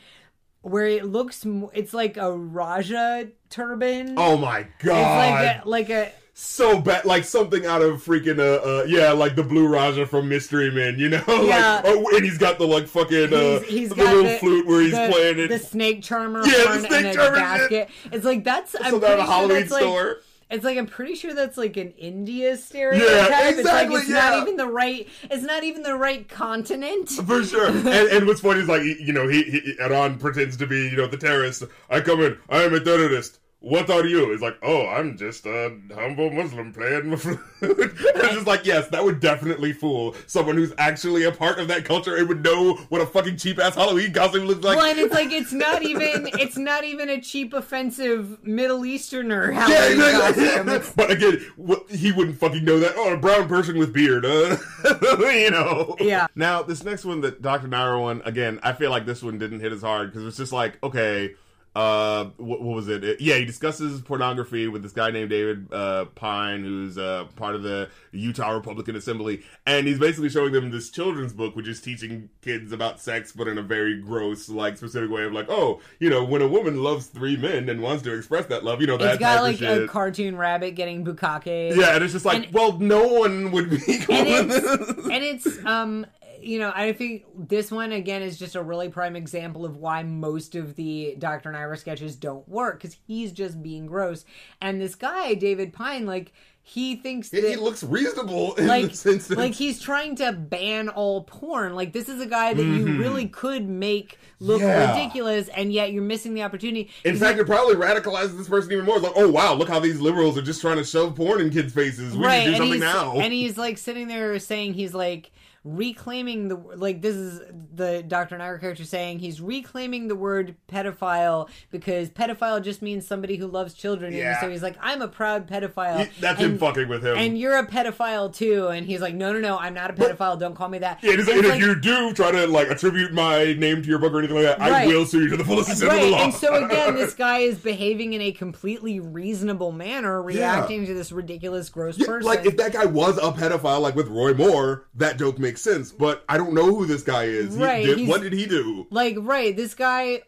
Where it looks, it's like a Raja turban. Oh my it's god. like a like a so bad, like something out of freaking uh, uh yeah, like the Blue Raja from Mystery Men, you know? Yeah. like, oh, and he's got the like fucking uh, he's, he's the got little the, flute where he's the, playing it. The snake charmer Yeah, the snake charmer basket. It's like that's. I'm pretty out of a sure Halloween like. store. It's like I'm pretty sure that's like an India stereotype. Yeah, It's like it's yeah. not even the right. It's not even the right continent. For sure. and, and what's funny is like you know he, he Erran pretends to be you know the terrorist. I come in. I am a terrorist. What are you? He's like, oh, I'm just a humble Muslim playing my flute. it's just like, yes, that would definitely fool someone who's actually a part of that culture and would know what a fucking cheap ass Halloween costume looks like. Well, and it's like it's not even it's not even a cheap, offensive Middle Easterner Yeah, Halloween exactly. costume. It's- but again, what, he wouldn't fucking know that. Oh, a brown person with beard, uh, you know. Yeah. Now, this next one that Dr. Nira one, again, I feel like this one didn't hit as hard because it's just like, okay, uh, what, what was it? Yeah, he discusses pornography with this guy named David uh, Pine, who's uh, part of the Utah Republican Assembly, and he's basically showing them this children's book, which is teaching kids about sex, but in a very gross, like specific way of like, oh, you know, when a woman loves three men and wants to express that love, you know, that It's got like a cartoon rabbit getting bukkake. Yeah, and it's just like, And- well, no one would be cool and with it's this. and it's um you know i think this one again is just a really prime example of why most of the dr nira sketches don't work because he's just being gross and this guy david pine like he thinks that He looks reasonable in like like he's trying to ban all porn like this is a guy that you really could make look Mm-hmm. Yeah. ridiculous and yet you're missing the opportunity In fact, it probably radicalizes this person even more. It's like, oh wow, look how these liberals are just trying to shove porn in kids' faces. We right need to do and something now. and he's like sitting there saying he's like reclaiming the like this is the Dr. Nair character saying he's reclaiming the word pedophile because pedophile just means somebody who loves children Yeah. and so he's like I'm a proud pedophile He- that's him fucking with him. and you're a pedophile too and he's like no no no I'm not a pedophile don't call me that yeah, and, like, And and if you do try to like attribute my name to your book or anything like that, I will sue you to the fullest extent of the Right, law. and so again, this guy is behaving in a completely reasonable manner, reacting to this ridiculous, gross Yeah, person. like if that guy was a pedophile, like with Roy Moore, that joke makes sense. But I don't know who this guy is. Right, did- what did he do? like right this guy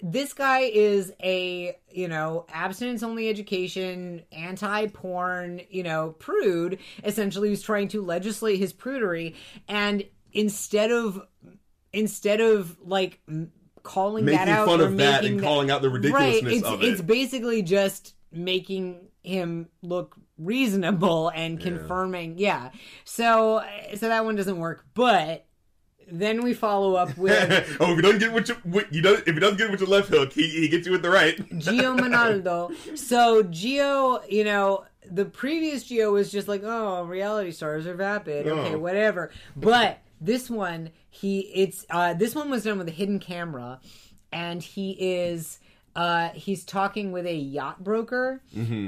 this guy is a you know abstinence only education anti-porn you know prude essentially who's trying to legislate his prudery and instead of instead of like calling Making that out fun of that and calling out the right ridiculousness it's of it. it's basically just making him look reasonable and confirming yeah so so that one doesn't work but then we follow up with oh, if he doesn't get what you, what you does, if he doesn't get with your left hook, he, he gets you with the right. Gio Monaldo. So Gio, you know, the previous Gio was just like, oh, reality stars are vapid. Okay, Oh. whatever. But this one, he it's uh this one was done with a hidden camera, and he is uh he's talking with a yacht broker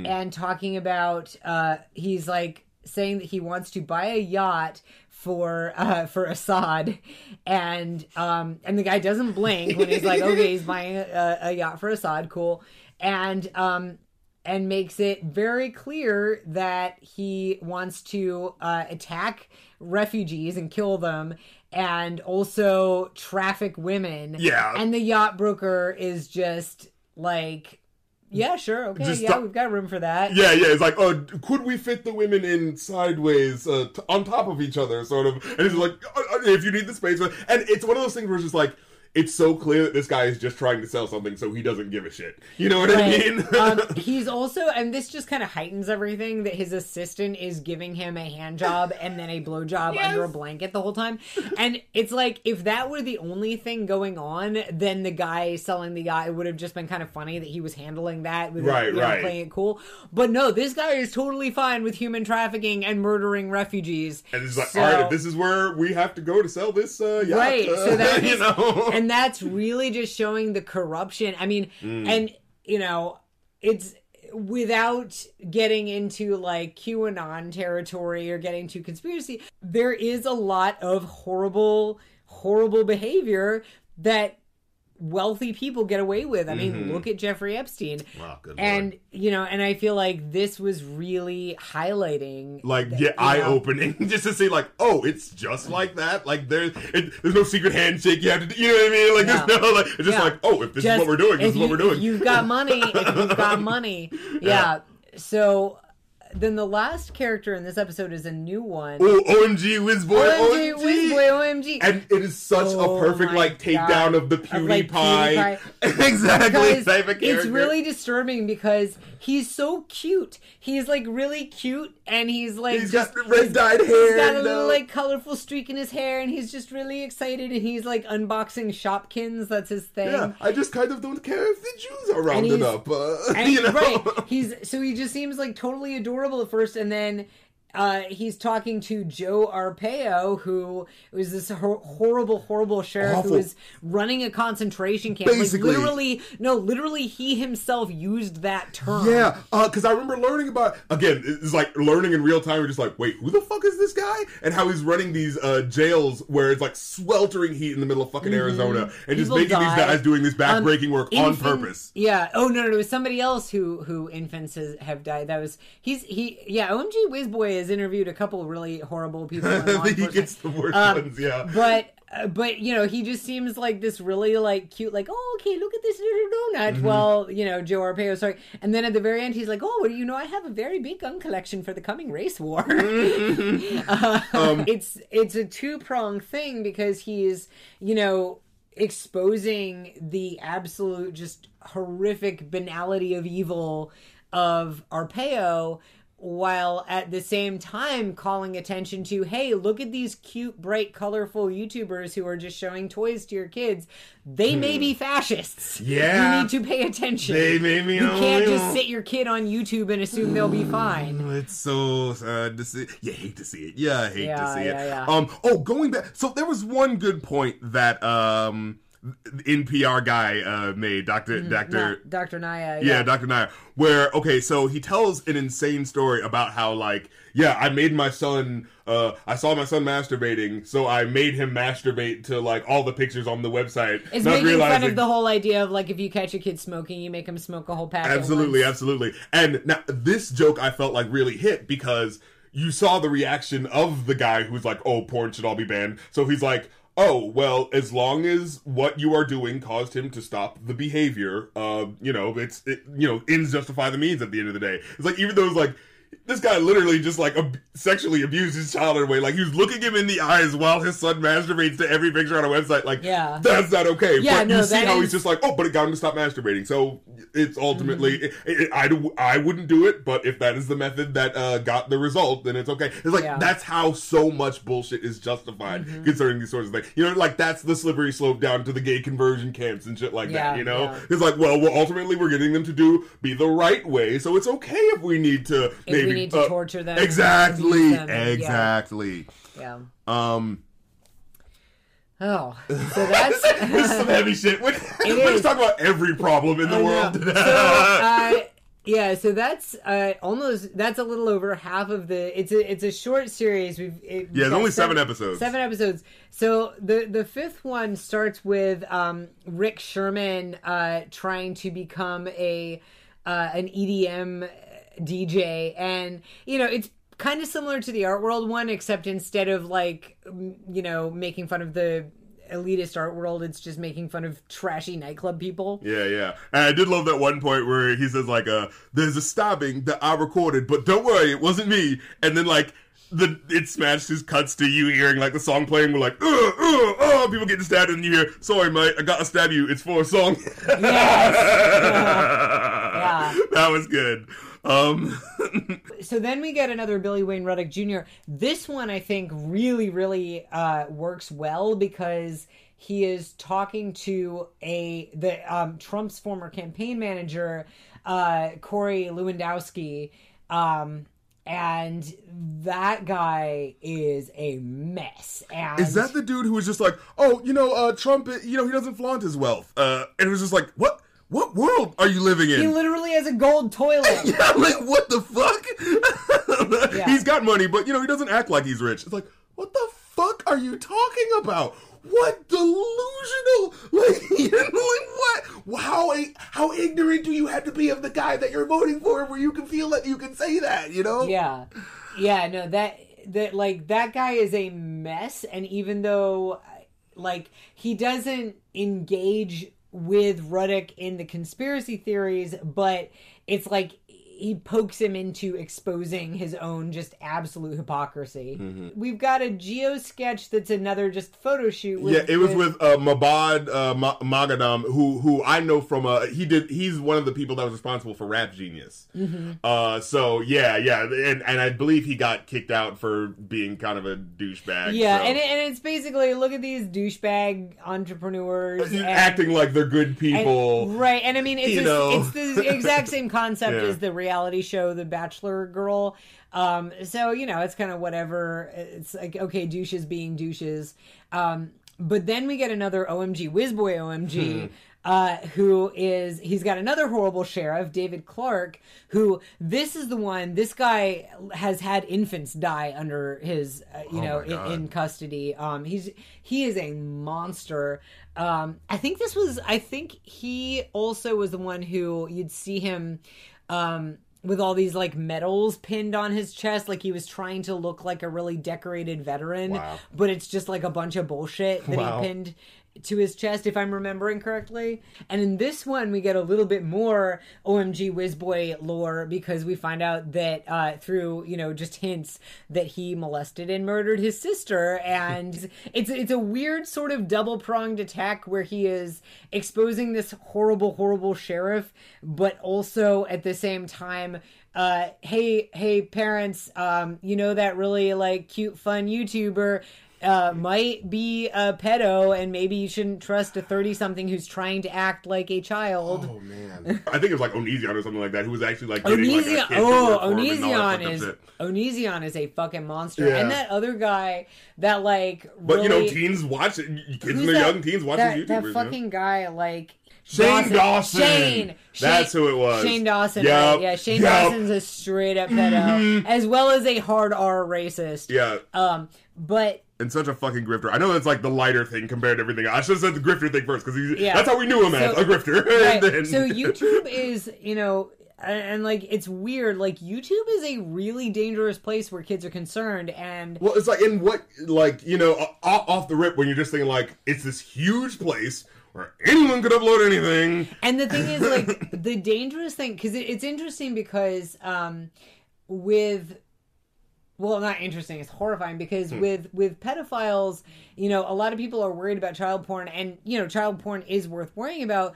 and talking about uh he's like saying that he wants to buy a yacht for uh for Assad. And um and the guy doesn't blink when he's like okay he's buying a, a yacht for Assad. Cool. And um and makes it very clear that he wants to uh, attack refugees and kill them and also traffic women. Yeah. and the yacht broker is just like yeah, sure, okay, Just yeah, stop- we've got room for that. Yeah, yeah. It's like, oh, could we fit the women in sideways uh, t- on top of each other, sort of? And it's like, uh, uh, if you need the space, and it's one of those things where it's just like, it's so clear that this guy is just trying to sell something, so he doesn't give a shit. You know what I mean? um, he's also, and this just kind of heightens everything that his assistant is giving him a hand job and then a blow job Yes. under a blanket the whole time. And it's like, if that were the only thing going on, then the guy selling the guy would have just been kind of funny that he was handling that, with Right, you know, right. playing it cool. But no, this guy is totally fine with human trafficking and murdering refugees. and it's like, So- all right, if this is where we have to go to sell this uh, yacht, Right, uh, so that you know, and that's really just showing the corruption. I mean, Mm. and you know, it's without getting into like QAnon territory or getting to conspiracy. There is a lot of horrible, horrible behavior that wealthy people get away with. I mean, Mm-hmm. look at Jeffrey Epstein. Wow, and lord. you know, and I feel like this was really highlighting like that, yeah, eye know, opening just to see like, oh, it's just like that. Like there's it, there's no secret handshake you have to do. You know what I mean? Like there's no like it's just Yeah. like, oh, if this Just- is what we're doing, this is what you, we're doing. You've got money, if you've got money. Yeah. So then the last character in this episode is a new one. Oh, OMG, whiz boy, OMG, OMG. whiz boy, OMG. And it is such Oh a perfect like takedown of the Of, PewDiePie, like, PewDiePie. exactly type of character. it's really disturbing because he's so cute. He's like really cute, and he's like He's just got red dyed He's hair. got a little like colorful streak in his hair, and he's just really excited, and he's like unboxing Shopkins. That's his thing. yeah, I just kind of don't care if the Jews are rounded up. Uh, you know, right. He's so he just seems like totally adorable at first, and then uh, he's talking to Joe Arpaio, who was this hor- horrible, horrible sheriff Awful. who was running a concentration camp. Basically. like literally, no, literally, he himself used that term. Yeah, because I remember learning about again. It's like learning in real time. You're just like, wait, who the fuck is this guy? And how he's running these uh, jails where it's like sweltering heat in the middle of fucking Arizona, and just Mm-hmm. People making these guys doing this Um, backbreaking work on purpose. Yeah. Oh no, no, no, it was somebody else who who infants has, have died. That was he's he. Yeah. OMG Whizboy has interviewed a couple really horrible people. he gets the worst Um, ones. Yeah, but uh, but you know he just seems like this really like cute like oh okay look at this little donut Mm-hmm. well you know joe arpaio sorry and then at the very end he's like oh well, you know i have a very big gun collection for the coming race war Uh, Um, it's it's a two prong thing because he's you know exposing the absolute just horrific banality of evil of arpaio while at the same time calling attention to hey look at these cute bright colorful youtubers who are just showing toys to your kids they may be fascists Hmm. Yeah. you need to pay attention They may be you can't just sit your kid on youtube and assume they'll be fine It's so sad to see. You hate to see it. Yeah, I hate Yeah, to see yeah, it. yeah. Um. Oh, going back. So there was one good point that um, NPR guy uh made. Doctor Doctor. Dr naya Yeah, Dr. Nair. Where okay, so he tells an insane story about how like, yeah, I made my son uh I saw my son masturbating, so I made him masturbate to like all the pictures on the website. It's not making fun realizing of the whole idea of like if you catch a kid smoking, you make him smoke a whole pack. Absolutely, absolutely. And now this joke I felt like really hit because you saw the reaction of the guy who's like, "Oh, porn should all be banned." So he's like, "Oh, well, as long as what you are doing caused him to stop the behavior, uh, you know, it's it, you know, ends justify the means at the end of the day." It's like even though it's like this guy literally just like ab- sexually abused his child in a way. Like he was looking him in the eyes while his son masturbates to every picture on a website. Like, Yeah. that's not okay. Yeah, but no, you see how is- he's just like, oh, but it got him to stop masturbating. So it's ultimately, Mm-hmm. it, it- I, I wouldn't do it, but if that is the method that uh, got the result, then it's okay. It's like, Yeah. Mm-hmm. that's how so much bullshit is justified concerning these sorts of things. You know, like that's the slippery slope down to the gay conversion camps and shit like Yeah, that, you know? yeah. It's like, well, well, ultimately we're getting them to do, be the right way, so it's okay if we need to maybe. we need to uh, torture them, Exactly, them, exactly. Yeah. Um, Oh, so that's this is some heavy shit. We, we is. just talk about every problem in the world today. So, uh, yeah, so that's uh, almost that's a little over half of the. It's a it's a short series. We've it, Yeah, got only seven episodes. Seven episodes. So the the fifth one starts with um, Rick Sherman uh, trying to become a uh, an EDM DJ, and you know it's kind of similar to the Art World one, except instead of like you know making fun of the elitist art world, it's just making fun of trashy nightclub people. Yeah, yeah. And I did love that one point where he says like, uh, "There's a stabbing that I recorded, but don't worry, it wasn't me." And then like. The it smashed his cuts to you hearing like the song playing. We're like, uh, uh, uh, people getting stabbed, and you hear, "Sorry, mate, I gotta stab you. It's for a song." Yeah. that was good. Um, so then we get another Billy Wayne Ruddick Jr. This one I think really, really uh, works well because he is talking to a the um, Trump's former campaign manager, uh, Corey Lewandowski. Um, and that guy is a mess. And is that the dude who was just like, "Oh, you know, uh, Trump, you know, he doesn't flaunt his wealth," uh, and it was just like, "What? What world are you living in?" he literally has a gold toilet? Yeah, like what the fuck? Yeah. He's got money, but you know he doesn't act like he's rich. It's like, what the fuck are you talking about? What delusional? Like, you know, like what? How how ignorant do you have to be of the guy that you're voting for, where you can feel that you can say that? You know? yeah yeah no that that like that guy is a mess and even though like he doesn't engage with Ruddick in the conspiracy theories but it's like he pokes him into exposing his own just absolute hypocrisy. Mm-hmm. We've got a Gio sketch that's another just photo shoot. With, Yeah, it was with uh, Mahbod uh, Ma- Moghadam, who who I know from uh, he did he's one of the people that was responsible for Rap Genius. Mm-hmm. Uh, so yeah, yeah, and and I believe he got kicked out for being kind of a douchebag. Yeah, so. and, it, and it's basically look at these douchebag entrepreneurs and, acting like they're good and- people. right? And I mean, it's just- it's the exact same concept Yeah. as the reality show, The Bachelor Girl. Um, so you know, it's kind of whatever. It's like okay, douches being douches. Um, but then we get another OMG Whizboy OMG. Uh, who is he's got another horrible sheriff david clarke who this is the one this guy has had infants die under his uh, you Oh know in, in custody um he's he is a monster um i think this was i think he also was the one who you'd see him um with all these like medals pinned on his chest like he was trying to look like a really decorated veteran Wow. but it's just like a bunch of bullshit that Wow. he pinned to his chest if i'm remembering correctly. And in this one we get a little bit more omg whizboy lore because we find out that uh, through you know just hints that he molested and murdered his sister. And it's it's a weird sort of double pronged attack where he is exposing this horrible horrible sheriff but also at the same time uh, hey, hey, parents, um, you know that really like cute, fun YouTuber uh, might be a pedo, and maybe you shouldn't trust a thirty-something who's trying to act like a child. Oh man, I think it was like Onision or something like that, who was actually like getting like Onision, kid oh, work for him and all that Onision is shit. Onision is a fucking monster, Yeah. and that other guy that like, But you know, teens watch it. Kids and the young teens watch that, these that YouTubers. you know? fucking guy like. Shane Dawson. Shane. That's Shane- who it was. Shane Dawson. Yup. Right? Yeah, Shane Yup. Dawson's a straight up pedo, as well as a hard R racist. Yeah, Um, but and such a fucking grifter. I know that's like the lighter thing compared to everything. I should have said the grifter thing first because Yeah. that's how we knew him as a grifter. right, then- so YouTube is, you know, and, and like it's weird. Like YouTube is a really dangerous place where kids are concerned, and Well, it's like in what, like you know, o- off the rip when you're just thinking like it's this huge place where anyone could upload anything. And the thing is, like, the dangerous thing, because it, it's interesting because um, with, well, not interesting, it's horrifying because hmm. with with pedophiles, you know, a lot of people are worried about child porn, and you know, child porn is worth worrying about.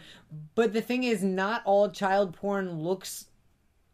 But the thing is, not all child porn looks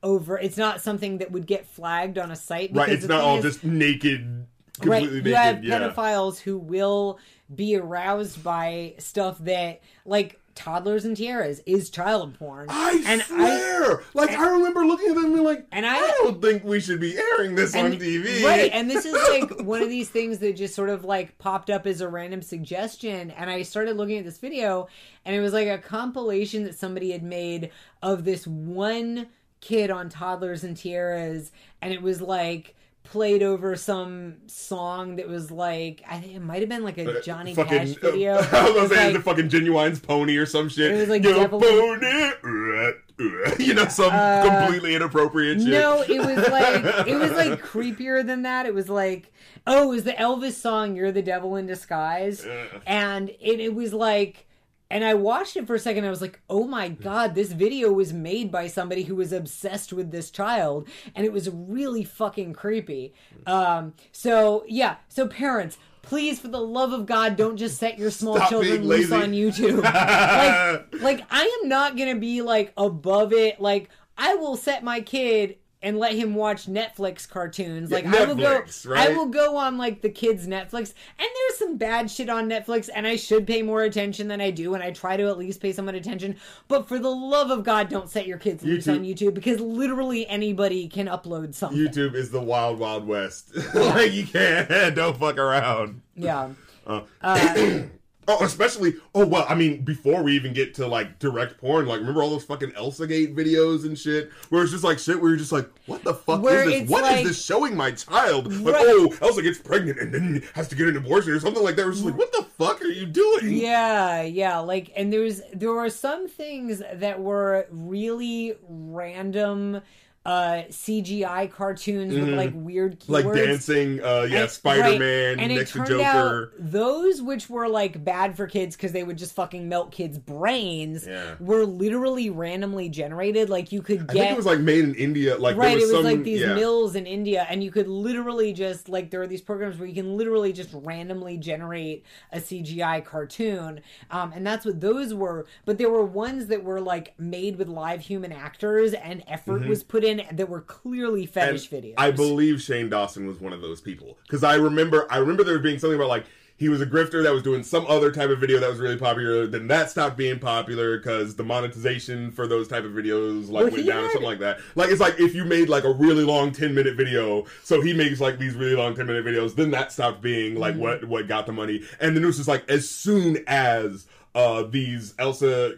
over. It's not something that would get flagged on a site. Right? It's not all is- just naked, right completely you have yeah. pedophiles who will be aroused by stuff that like toddlers and tiaras is child porn I and swear, like I remember looking at them and being like, And I, I- don't think we should be airing this on TV. right and this is like one of these things that just sort of like popped up as a random suggestion and i started looking at this video and it was like a compilation that somebody had made of this one kid on toddlers and tiaras and it was like played over some song that was like I think it might have been like a uh, Johnny fucking, Cash uh, video. I was gonna say like- the fucking Ginuwine's pony or some shit. It was like Your Devil- pony. Uh, you know, some completely inappropriate shit. Uh, No, it was like it was like creepier than that. It was like oh, it was the Elvis song "You're the Devil in Disguise," and it, it was like. And I watched it for a second. I was like, "Oh my god, this video was made by somebody who was obsessed with this child, and it was really fucking creepy." Um, so yeah, so parents, please, for the love of God, don't just set your small Stop children loose on YouTube. like, like I am not gonna be like above it. Like I will set my kid and let him watch Netflix cartoons. Like I will go, right? I will go on like the kids' Netflix, and there's some bad shit on Netflix, and I should pay more attention than I do, and I try to at least pay someone attention. But for the love of God, don't set your kids loose on YouTube because literally anybody can upload something. YouTube is the wild, wild west. like you can't, don't fuck around. Yeah. Uh, Uh, oh, especially. Oh well, I mean, before we even get to like direct porn, like remember all those fucking Elsa Gate videos and shit, where it's just like shit, where you're just like, what the fuck Where is this? What is like- this showing my child? Like, Right. oh, Elsa gets pregnant and then has to get an abortion or something like that. We're just like, what the fuck are you doing? Yeah, yeah, like and there's there were some things that were really random uh CGI cartoons with like weird keywords. Mm-hmm. Like dancing, uh, yeah, Spider Man right, next to Joker. those which were like bad for kids because they would just fucking melt kids' brains Yeah. were literally randomly generated. Like you could I get think it was like made in India. Like right there was it was some, like these yeah. mills in india and you could literally just like there are these programs where you can literally just randomly generate a cgi cartoon um, and that's what those were but there were ones that were like made with live human actors and effort was put in that were clearly Mm-hmm. And fetish videos I believe Shane Dawson was one of those people because I remember I remember there being something about like he was a grifter that was doing some other type of video that was really popular. Then that stopped being popular because the monetization for those type of videos like Well, went down or something like that. Like it's like if you made like a really long ten minute video, so he makes like these really long ten minute videos, then that stopped being like Mm-hmm. what what got the money. And then it was just like as soon as uh these Elsa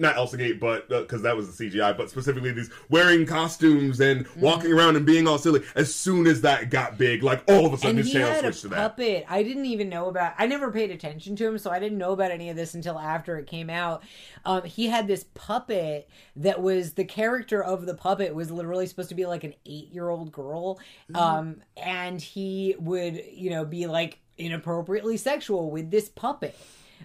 not Elsa Gate, but because that was the CGI, but specifically these wearing costumes and Mm-hmm. walking around and being all silly. As soon as that got big, like all of a sudden and his he channel had a switched to that. puppet. I didn't even know about. I never paid attention to him, so I didn't know about any of this until after it came out. Um, he had this puppet that was the character of the puppet was literally supposed to be like an eight-year-old girl, Mm-hmm. um, and he would, you know, be like inappropriately sexual with this puppet.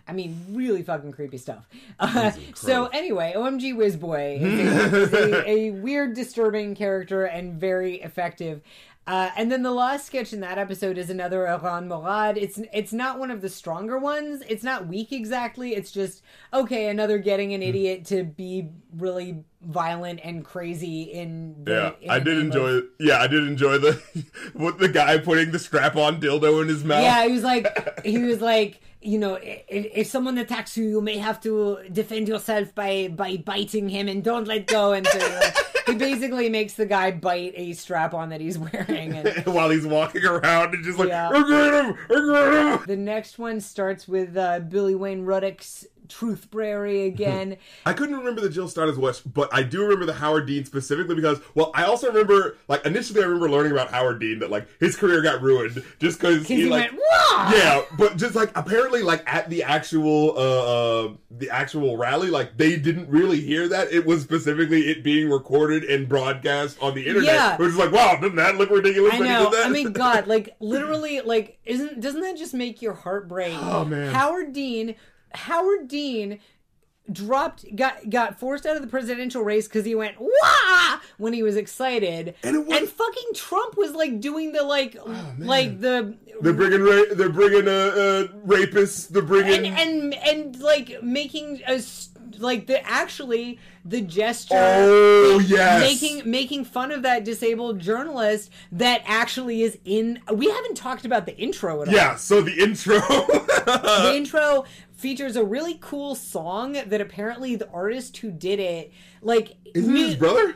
I mean, really fucking creepy stuff. Uh, so anyway, OMG Whizboy is, a, is a, a weird, disturbing character and very effective. Uh, and then the last sketch in that episode is another Erran Morad. It's it's not one of the stronger ones. It's not weak exactly. It's just okay, another getting Hmm. an idiot to be really violent and crazy in. The, Yeah, in I did enjoy. of- Yeah, I did enjoy the with the guy putting the strap-on dildo in his mouth. Yeah, he was like, he was like, you know, if, if someone attacks you, you may have to defend yourself by by biting him and don't let go. And so like, he basically makes the guy bite a strap on that he's wearing. And While he's walking around and just like, Yeah. Him, him. the next one starts with uh, Billy Wayne Ruddick's Truth Barrier again. I couldn't remember the Jill Stardust West, but I do remember the Howard Dean specifically because, well, I also remember, like, initially I remember learning about Howard Dean that, like, his career got ruined just because he, he, like, went, yeah, but just like apparently, like at the actual, uh, uh, the actual rally, like they didn't really hear that. It was specifically it being recorded and broadcast on the internet. Yeah. Was just like, wow, doesn't that look ridiculous? I know. that? I mean, God, like literally, like isn't doesn't that just make your heart break? Oh, man. Howard Dean, Howard Dean dropped got got forced out of the presidential race because he went wah when he was excited And it was- Oh, fucking trump was like doing the like like the they're bringing, ra- they're bringing uh, uh, rapists. They're bringing. and and and like making a like the actually the gesture oh yes, making making fun of that disabled journalist that actually is in we haven't talked about the intro at all yeah. So the intro. the intro features a really cool song that apparently the artist who did it like Isn't it his brother?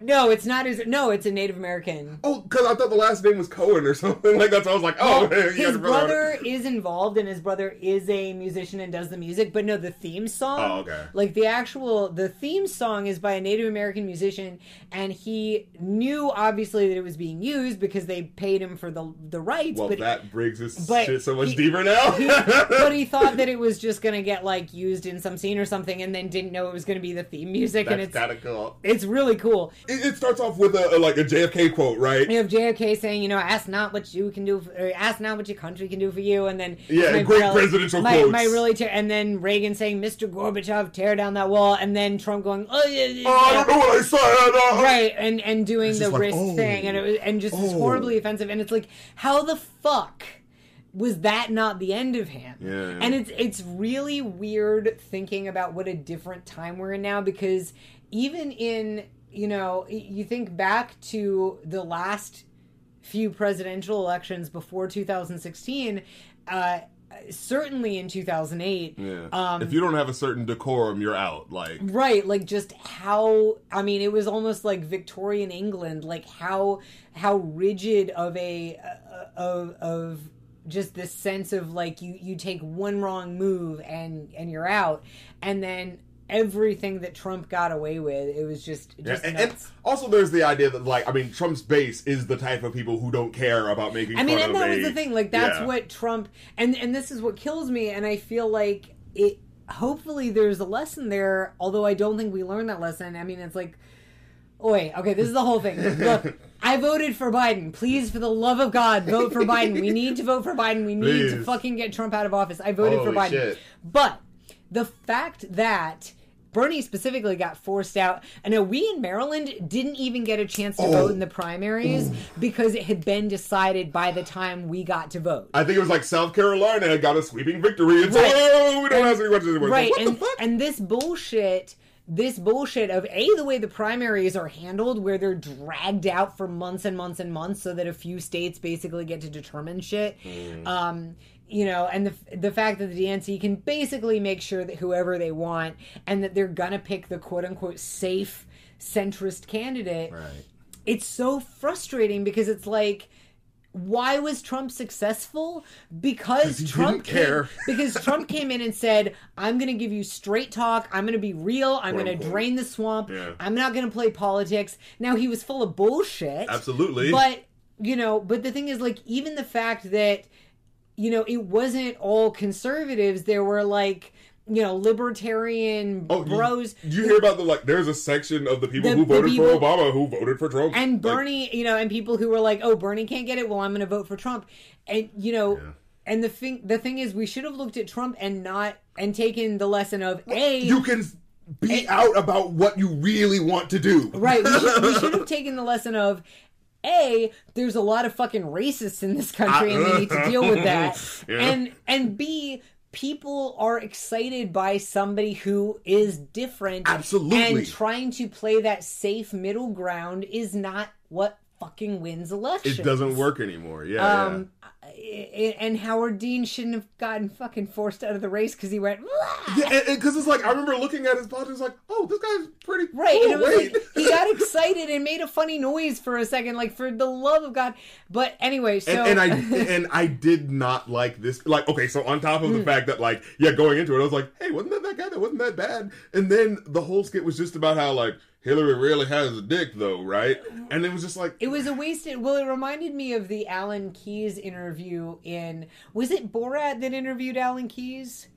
No, it's not his. No, it's a Native American. Oh, because I thought the last name was Cohen or something like that. So I was like, oh, Well, his brother. is involved, and his brother is a musician and does the music. But no, the theme song. Oh, okay. Like the actual the theme song is by a Native American musician, and he knew obviously that it was being used because they paid him for the the rights. Well, but that brings this shit so much he- deeper now. he, but he thought that it was just gonna get like used in some scene or something, and then didn't know it was gonna be the theme music, and That's it's kind of cool. it's really cool. It, it starts off with a, a like a JFK quote, right? You have JFK saying, you know, ask not what you can do, for, or ask not what your country can do for you, and then Yeah, my great really- presidential my, quotes. my really, ter- and then Reagan saying, "Mr. Gorbachev, tear down that wall," and then Trump going, "Oh yeah, yeah, Oh, I don't know what I said. uh, right," and and doing the like, wrist oh, thing, and it was and just oh. horribly offensive, and it's like, how the fuck was that not the end of him? Yeah, yeah. And it's it's really weird thinking about what a different time we're in now because even in you know you think back to the last few presidential elections before 2016 uh certainly in 2008 Yeah. um if you don't have a certain decorum, you're out. Like, right like just how i mean it was almost like victorian england like how how rigid of a uh, of of just this sense of like you you take one wrong move and and you're out and then everything that trump got away with it was just Yeah, just and, and nuts. also there's the idea that like I mean Trump's base is the type of people who don't care about making. I mean, and that a- was the thing. Like that's yeah. what Trump and and this is what kills me. And I feel like it. Hopefully, there's a lesson there. Although I don't think we learned that lesson. I mean, it's like, oh wait, okay, this is the whole thing. Look, I voted for Biden. Please, for the love of God, vote for Biden. We need to vote for Biden. We need to fucking get Trump out of office. I voted for Biden. shit. But the fact that Bernie specifically got forced out. I know we in Maryland didn't even get a chance to Oh. vote in the primaries because it had been decided by the time we got to vote. I think it was like South Carolina had got a sweeping victory. It's Right. oh, we don't ask any questions anymore. right, and and this bullshit. This bullshit of a the way the primaries are handled, where they're dragged out for months and months and months, so that a few states basically get to determine shit. Mm. Um, you know, and the the fact that the DNC can basically make sure that whoever they want, and that they're gonna pick the quote unquote safe centrist candidate. Right. It's so frustrating because it's like. Why was Trump successful? Because Trump. Came, because Trump came in and said, "I'm going to give you straight talk. I'm going to be real. I'm going to drain the swamp. Yeah. I'm not going to play politics." Now he was full of bullshit. Absolutely. But you know, but the thing is, like, even the fact that you know it wasn't all conservatives. There were like you know libertarian Oh, bros. Did you hear about the like? There's a section of the people The- who voted people- for Obama who voted for Trump. and Like, Bernie, you know, and people who were like, "Oh, Bernie can't get it. Well, I'm going to vote for Trump." And you know, Yeah. and the thing, the thing is, we should have looked at Trump and not and taken the lesson of a you can be out about what you really want to do. right. We should, we should have taken the lesson of. A, there's a lot of fucking racists in this country, and we need to deal with that. Yeah. And and B, people are excited by somebody who is different. Absolutely. And trying to play that safe middle ground is not what fucking wins elections. It doesn't work anymore. Yeah. Um, I- and Howard Dean shouldn't have gotten fucking forced out of the race because he went "Wah!" yeah. Because it's like I remember looking at his politics like, oh, this guy's pretty right. Cool. like, he got excited and made a funny noise for a second, like for the love of God. But anyway, so and, and I and I did not like this. Like, okay, so on top Hmm. of the fact that, like, yeah, going into it, I was like, hey, wasn't that that guy? That wasn't that bad. And then the whole skit was just about how like Hillary really has a dick, though, right? And it was just like, It was a wasted. Well, it reminded me of the Alan Keyes interview in. Was it Borat that interviewed Alan Keyes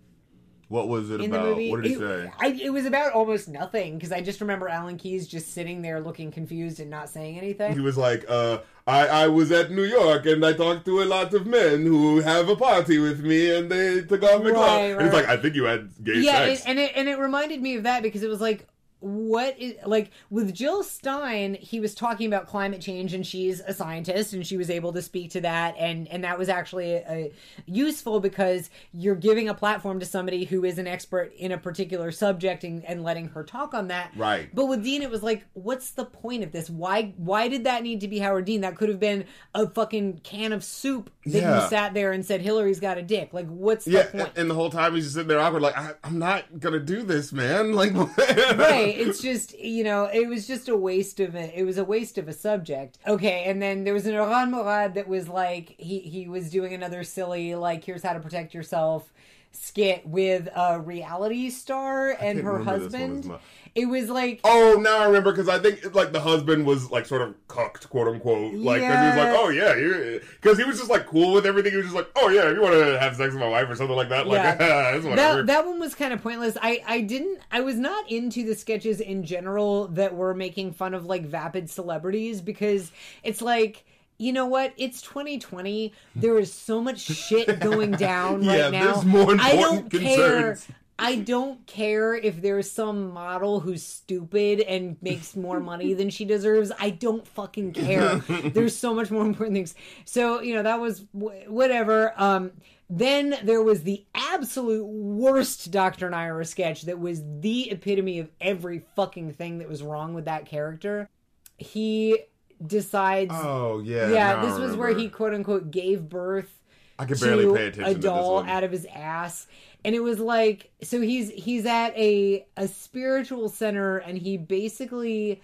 what was it in the about? movie? What did he it, say? I, it was about almost nothing because I just remember Alan Keyes just sitting there looking confused and not saying anything. He was like, uh, I, I was at New York and I talked to a lot of men who have a party with me and they took off my Right, clothes. And he's right. like, I think you had gay yeah, sex. it, and it and it reminded me of that because it was like what is like with Jill Stein, he was talking about climate change, and she's a scientist, and she was able to speak to that, and and that was actually uh useful because you're giving a platform to somebody who is an expert in a particular subject and, and letting her talk on that. Right. But with Dean, it was like, what's the point of this? Why why did that need to be Howard Dean? That could have been a fucking can of soup that Yeah. you sat there and said Hillary's got a dick. Like, what's yeah, the point? and the whole time he's just sitting there awkward, like, I, I'm not gonna do this, man. Like, right It's just you know, it was just a waste of it. It was a waste of a subject. Okay, and then there was an Erran Morad that was like he he was doing another silly like here's how to protect yourself skit with a reality star and her remember this one husband. It was like Oh, now I remember because I think like the husband was like sort of cucked, quote unquote. Like 'cause he was like, "Oh yeah," because he was just like cool with everything. He was just like, "Oh yeah, if you want to have sex with my wife or something like that, like Yeah. that that one was kind of pointless. I I didn't I was not into the sketches in general that were making fun of like vapid celebrities because it's like you know what? It's 2020. There is so much shit going down right Yeah, now. there's more important I don't important care. I don't care if there's some model who's stupid and makes more money than she deserves. I don't fucking care. there's so much more important things. So, you know, that was wh- whatever. Um then there was the absolute worst Dr. Nira sketch that was the epitome of every fucking thing that was wrong with that character. He decides oh yeah, yeah, now I this was where he quote unquote gave birth I could barely to pay attention a to this doll out of his ass. And it was like so he's he's at a a spiritual center and he basically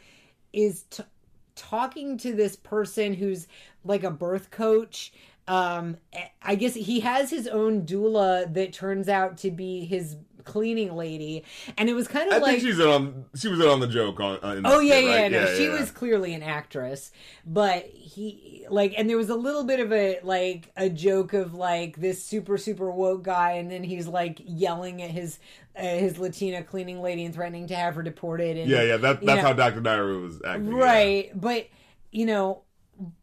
is t- talking to this person who's like a birth coach. Um i guess he has his own doula that turns out to be his cleaning lady and it was kind of I like think she's on. She was on the joke on. Uh, in Oh yeah, yeah, right? no, she yeah. was clearly an actress, but he like, and there was a little bit of a like a joke of like this super super woke guy, and then he's like yelling at his uh, his Latina cleaning lady and threatening to have her deported. And, Yeah, yeah. That, that's know, how Doctor Nira was acting. yeah. right, but you know.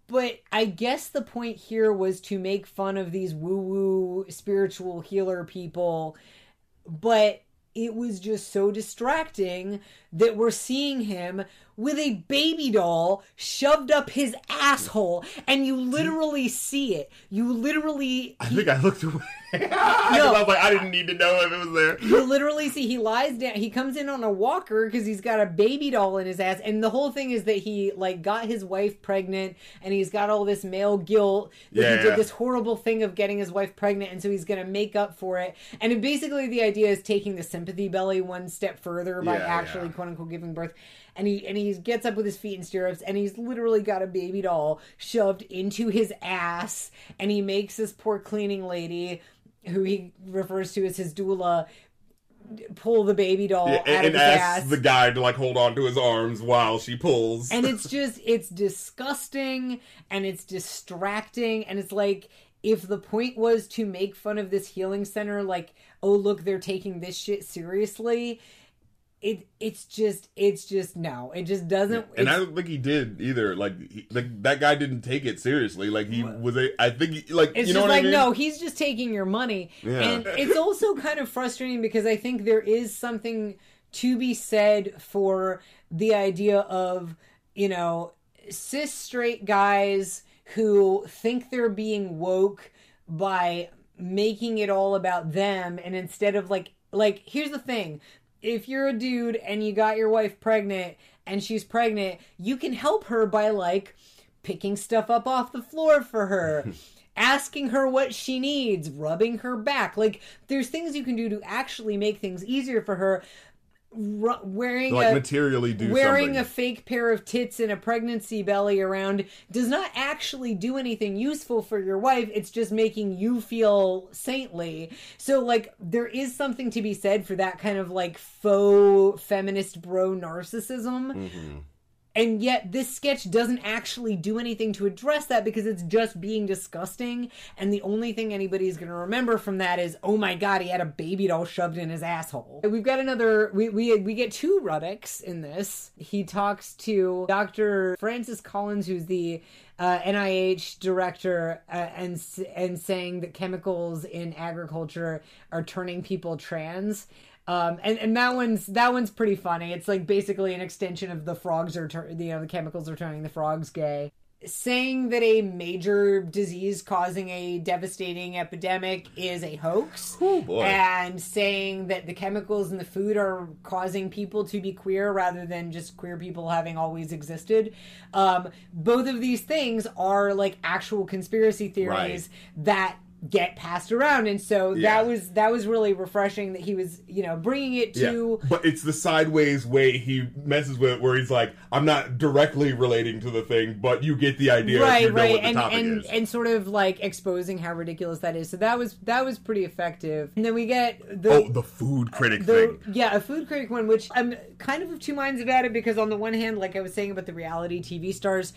But I guess the point here was to make fun of these woo woo spiritual healer people but it was just so distracting that we're seeing him with a baby doll shoved up his asshole and you literally see it you literally I think I looked away. 'Cause I was like, I didn't need to know if it was there. you literally see he lies down he comes in on a walker because he's got a baby doll in his ass and the whole thing is that he like got his wife pregnant and he's got all this male guilt that Yeah, he did yeah. this horrible thing of getting his wife pregnant and so he's gonna make up for it and it, basically the idea is taking the sympathy belly one step further by Yeah, actually yeah. Quote unquote giving birth and he and he gets up with his feet in stirrups and he's literally got a baby doll shoved into his ass and he makes this poor cleaning lady who he refers to as his doula pull the baby doll Yeah, out and, of and his asks ass the guy to like hold on to his arms while she pulls. and it's just it's disgusting and it's distracting and it's like if the point was to make fun of this healing center like oh look they're taking this shit seriously it it's just it's just no it just doesn't and I don't think he did either. Like, he, like that guy didn't take it seriously. Like he was a. I think he, like It's you know just what like I mean. no, he's just taking your money, Yeah. and it's also kind of frustrating because I think there is something to be said for the idea of you know cis straight guys who think they're being woke by making it all about them, and instead of like like here's the thing. If you're a dude and you got your wife pregnant and she's pregnant, you can help her by like picking stuff up off the floor for her, asking her what she needs, rubbing her back. Like there's things you can do to actually make things easier for her. Wearing like a materially do wearing something. a fake pair of tits and a pregnancy belly around does not actually do anything useful for your wife it's just making you feel saintly so like there is something to be said for that kind of like faux feminist bro narcissism Mm-hmm. And yet this sketch doesn't actually do anything to address that because it's just being disgusting. And the only thing anybody's going to remember from that is oh my god he had a baby doll shoved in his asshole. We've got another we we, we get two ruddicks in this. He talks to dr francis collins who's the uh, NIH director uh, and and saying that chemicals in agriculture are turning people trans. Um, and, and that one's that one's pretty funny. It's like basically an extension of the frogs are tur- you know the chemicals are turning the frogs gay. Saying that a major disease causing a devastating epidemic is a hoax, Oh, and saying that the chemicals in the food are causing people to be queer rather than just queer people having always existed. Um, both of these things are like actual conspiracy theories Right. that get passed around and so Yeah. that was that was really refreshing that he was you know bringing it to But it's the sideways way he messes with it, where he's like, "I'm not directly relating to the thing, but you get the idea. right right and and is." and sort of like exposing how ridiculous that is so that was that was pretty effective and then we get the oh, the food critic the, thing. yeah, a food critic one, which I'm kind of of two minds about it because on the one hand, like I was saying about the reality TV stars,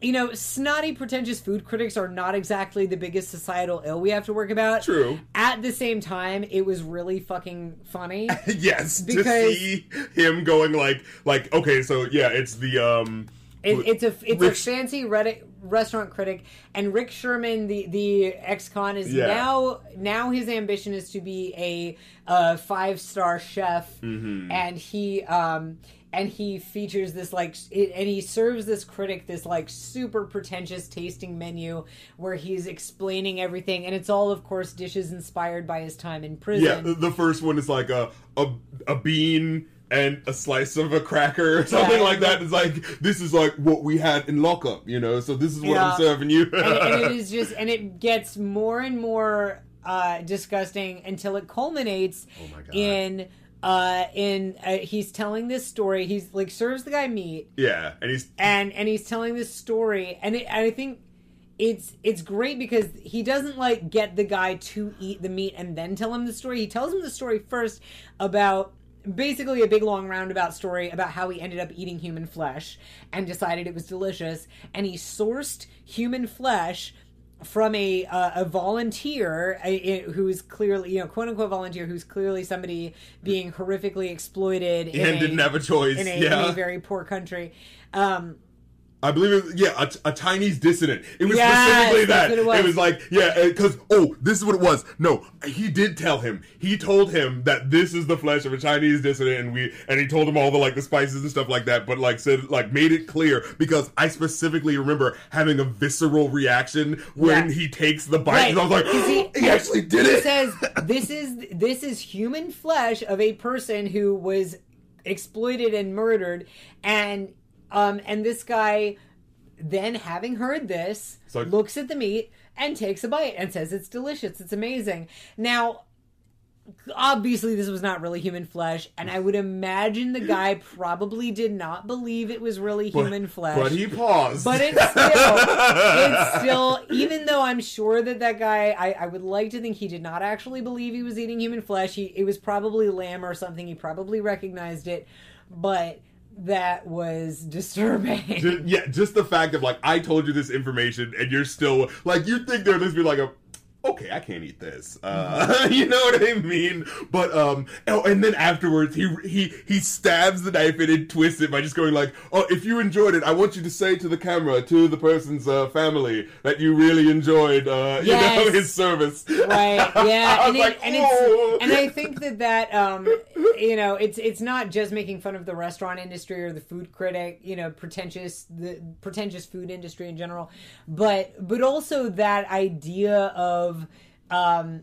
you know, snotty, pretentious food critics are not exactly the biggest societal ill we have to work about. True. At the same time, it was really fucking funny. yes, to Because- see him going like, like, okay, so yeah, it's the um. It, it's a it's Rick- a fancy Reddit restaurant critic, and Rick Sherman, the the ex-con, is Yeah. now now his ambition is to be a, uh five star chef, Mm-hmm. and he um and he features this like it, and he serves this critic this like super pretentious tasting menu where he's explaining everything, and it's all of course dishes inspired by his time in prison. Yeah, the, first one is like a a a bean and a slice of a cracker or something Yeah, like that. It's like this is like what we had in lockup, you know. So this is what Yeah. I'm serving you. and, and it is just and it gets more and more uh, disgusting until it culminates Oh in uh in uh, he's telling this story. He's like serves the guy meat. Yeah, and he's and and he's telling this story. And, it, and i think it's it's great because he doesn't like get the guy to eat the meat and then tell him the story. He tells him the story first about basically a big long roundabout story about how he ended up eating human flesh and decided it was delicious. And he sourced human flesh from a uh, a volunteer a, a- who's clearly you know quote unquote volunteer who's clearly somebody being horrifically exploited and didn't have a choice. in a, yeah, in a very poor country um I believe it. Was, yeah, a, a Chinese dissident. It was Yes, specifically that. what it was. like yeah, uh, because oh, this is what it was. No, he did tell him. He told him that this is the flesh of a Chinese dissident, and we and he told him all the like the spices and stuff like that. But like said like made it clear because I specifically remember having a visceral reaction when Yeah. he takes the bite. Right. And I was like, he- he, actually did he it. says this is this is human flesh of a person who was exploited and murdered and um and this guy then having heard this So- looks at the meat and takes a bite and says it's delicious it's amazing now obviously this was not really human flesh and i would imagine the guy probably did not believe it was really human flesh But he paused. but it's still, it's still, even though I'm sure that that guy, I, I would like to think he did not actually believe he was eating human flesh. He, it was probably lamb or something. He probably recognized it, but that was disturbing. Ju- yeah, just the fact of like I told you this information and you're still like you think there'd just be like a okay, I can't eat this. Uh, you know what I mean? But um, oh, and then afterwards he he he stabs the knife in and twists it by just going like, oh, if you enjoyed it, I want you to say to the camera to the person's uh, family that you really enjoyed uh, you know his service. right yeah and, it, like, and it's and i think that that um you know it's it's not just making fun of the restaurant industry or the food critic you know pretentious the pretentious food industry in general but but also that idea of um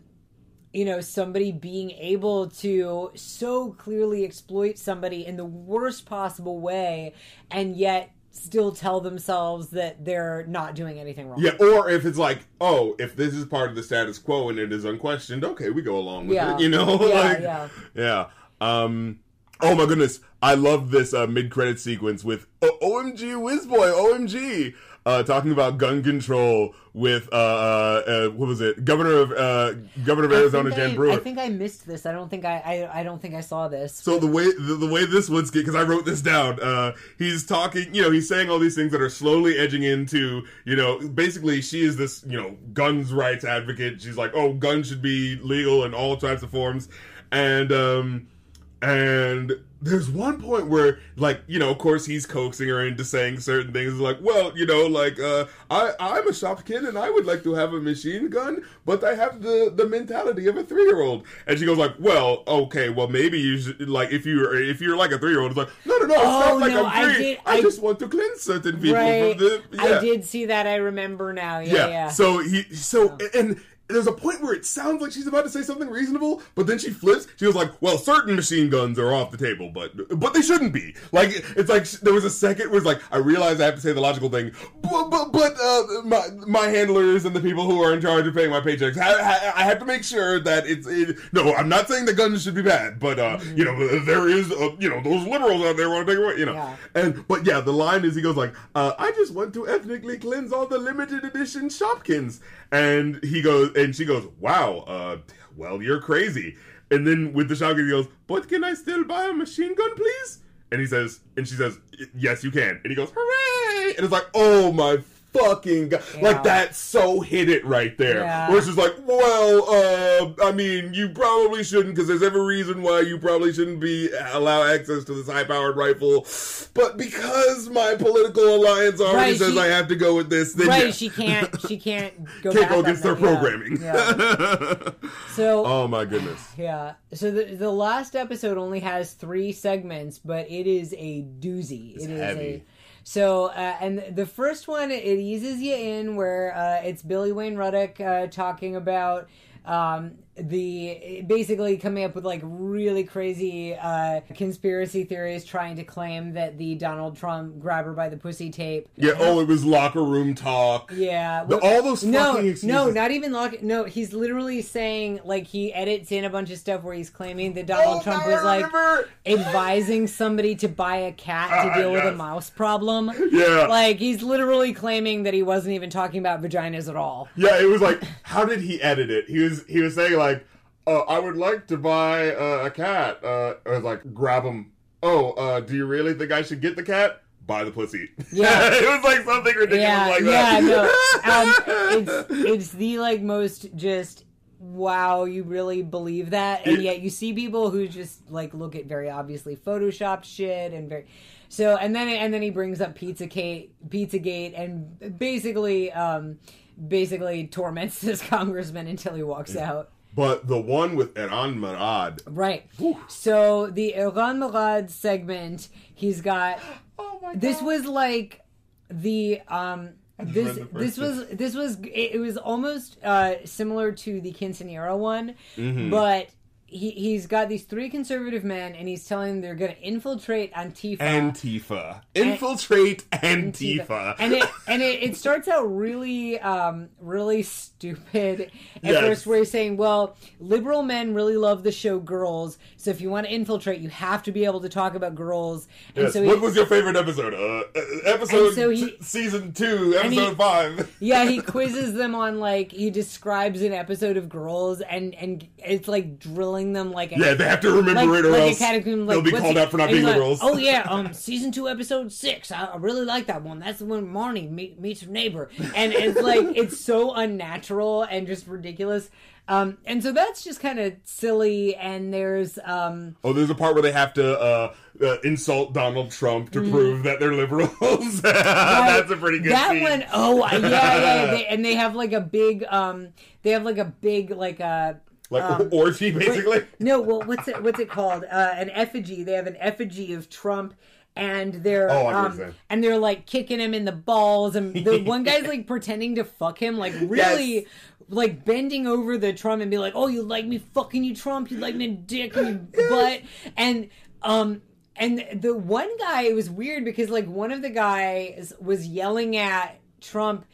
you know somebody being able to so clearly exploit somebody in the worst possible way and yet still tell themselves that they're not doing anything wrong Yeah, or if it's like, oh, if this is part of the status quo and it is unquestioned, okay, we go along with Yeah. it. You know, Yeah, like, yeah. yeah. Um, oh my goodness, I love this uh, mid-credit sequence with oh, OMG Whizboy, OMG, uh, talking about gun control with uh, uh, uh, what was it, Governor of uh, Governor of Arizona Jan I, Brewer. I think I missed this. I don't think I. I, I don't think I saw this. So the way the, the way this one's because I wrote this down. Uh, he's talking, you know, he's saying all these things that are slowly edging into, you know, basically she is this, you know, guns rights advocate. She's like, oh, guns should be legal in all types of forms, and um, and there's one point where, like, you know, of course he's coaxing her into saying certain things, like, well, you know, like, uh, I I'm a shop kid and I would like to have a machine gun, but I have the the mentality of a three year old, and she goes like, well, okay, well maybe you should like if you're if you're like a three year old, it's like, no, no, no, it's Oh, not like no, I'm I did- I, I- just want to cleanse certain people right. from the. Yeah. I did see that. I remember now. Yeah, Yeah. yeah. So he so and there's a point where it sounds like she's about to say something reasonable, but then she flips. She was like, "Well, certain machine guns are off the table, but but they shouldn't be." Like it's like there was a second where it's like I realize I have to say the logical thing, but but, but uh, my my handlers and the people who are in charge of paying my paychecks. I, I, I have to make sure that it's. It, no, I'm not saying the guns should be bad, but uh, you know, there is, uh, you know, those liberals out there want to take away, you know. Yeah. And but yeah, the line is he goes like, uh, "I just want to ethnically cleanse all the limited edition Shopkins," and he goes, and she goes, "Wow, uh, well, you're crazy." And then with the Shopkins, he goes, "But can I still buy a machine gun, please?" And he says, and she says, "Yes, you can." And he goes, "Hooray!" And it's like, "Oh my." Fucking god. Yeah. like that so hit it right there. Yeah. Where it's just like, well, uh, I mean, you probably shouldn't because there's every reason why you probably shouldn't be allow access to this high-powered rifle, but because my political alliance already Right, says she- I have to go with this, then right, yeah, she can't. She can't go. can't go against their. Programming. yeah. So oh my goodness. Yeah. So the the last episode only has three segments, but it is a doozy. It's heavy. a so uh, and the first one it eases you in where uh, it's Billy Wayne Ruddick uh, talking about um, the basically coming up with like really crazy uh, conspiracy theories, trying to claim that the Donald Trump grab her by the pussy tape. Yeah. Oh, it was locker room talk. Yeah, The- all those no, fucking excuses. no, not even lock. No, he's literally saying like he edits in a bunch of stuff where he's claiming that Oh, Donald Trump was like advising somebody to buy a cat to Ah, deal with a mouse problem. Yeah. like he's literally claiming that he wasn't even talking about vaginas at all. Yeah, it was like, how did he edit it? He was he was saying like, uh, I would like to buy uh, a cat. Uh, I was like, grab him. Oh, uh, do you really think I should get the cat? Buy the pussy. Yeah. it was like something ridiculous Yeah, like yeah, that. no, um, it's it's the like most just wow you really believe that and yet you see people who just like look at very obviously photoshopped shit and very so and then and then he brings up Pizza Gate, Pizza Gate, and basically um basically torments this congressman until he walks out but the one with Erran Morad. right so the Erran Morad segment he's got Oh my God. this was like the um this this was this was it, it was almost uh similar to the quinceanera one Mm-hmm. but he he's got these three conservative men and he's telling them they're going to infiltrate Antifa Antifa. Infiltrate Antifa. and it and it, it starts out really um really stupid at Yes. first where he's saying well liberal men really love the show girls so if you want to infiltrate you have to be able to talk about girls and Yes. so he, what was your favorite episode? Uh, uh, episode so he- t- season two, and he- episode five. Yeah, he quizzes them on like he describes an episode of Girls, and and it's like drilling them like a, Yeah, they have to remember like, it or like else a catacomb. Like, they'll be called out for not being like, liberals. Oh yeah, um, season two, episode six. I, I really like that one. That's the one Marnie meet, meets her neighbor, and it's like it's so unnatural and just ridiculous. Um, and so that's just kind of silly. And there's um, Oh, there's a part where they have to uh, uh, insult Donald Trump to prove that they're liberals. That's a pretty good that scene. one oh yeah yeah, yeah. They, and they have like a big um, they have like a big like a like um, orgy, basically. No, well, what's it? What's it called? Uh, an effigy. They have an effigy of Trump, and they're Oh, um, and they're like kicking him in the balls, and the one guy's like pretending to fuck him, like really. Yes. Like bending over the Trump and be like, "Oh, you like me fucking you, Trump? You like me, dick and you butt?" And um, and the one guy, it was weird because like one of the guys was yelling at Trump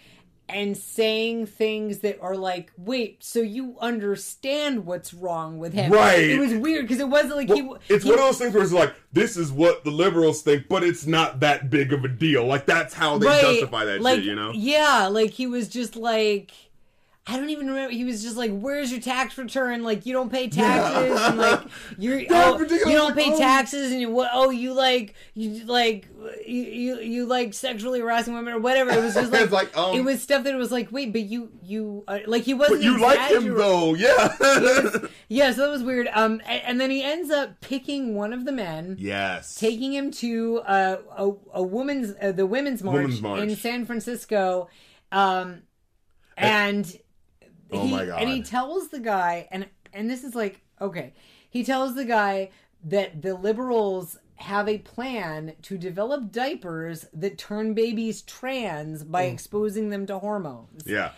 and saying things that are like, wait, so you understand what's wrong with him? Right. It was weird because it wasn't like he. It's he- one of those things where it's like, this is what the liberals think, but it's not that big of a deal. Like, that's how they right, justify that like, shit, you know? Yeah, like he was just like. I don't even remember. He was just like, "Where's your tax return? Like, you don't pay taxes, and like, you're oh, you don't pay Oh. taxes, and you what? Oh, you like you like you you, you like sexually harassing women or whatever." It was just like, like, um, it was stuff that was like, "Wait, but you you uh, like he wasn't But you like him, though, yeah. Yeah, so that was weird. Um, a- and then he ends up picking one of the men, yes. taking him to uh, a a woman's uh, the women's march, Women's march. in San Francisco, um, and Oh he, my God. and he tells the guy, and and this is like okay, he tells the guy that the liberals have a plan to develop diapers that turn babies trans by mm. exposing them to hormones yeah.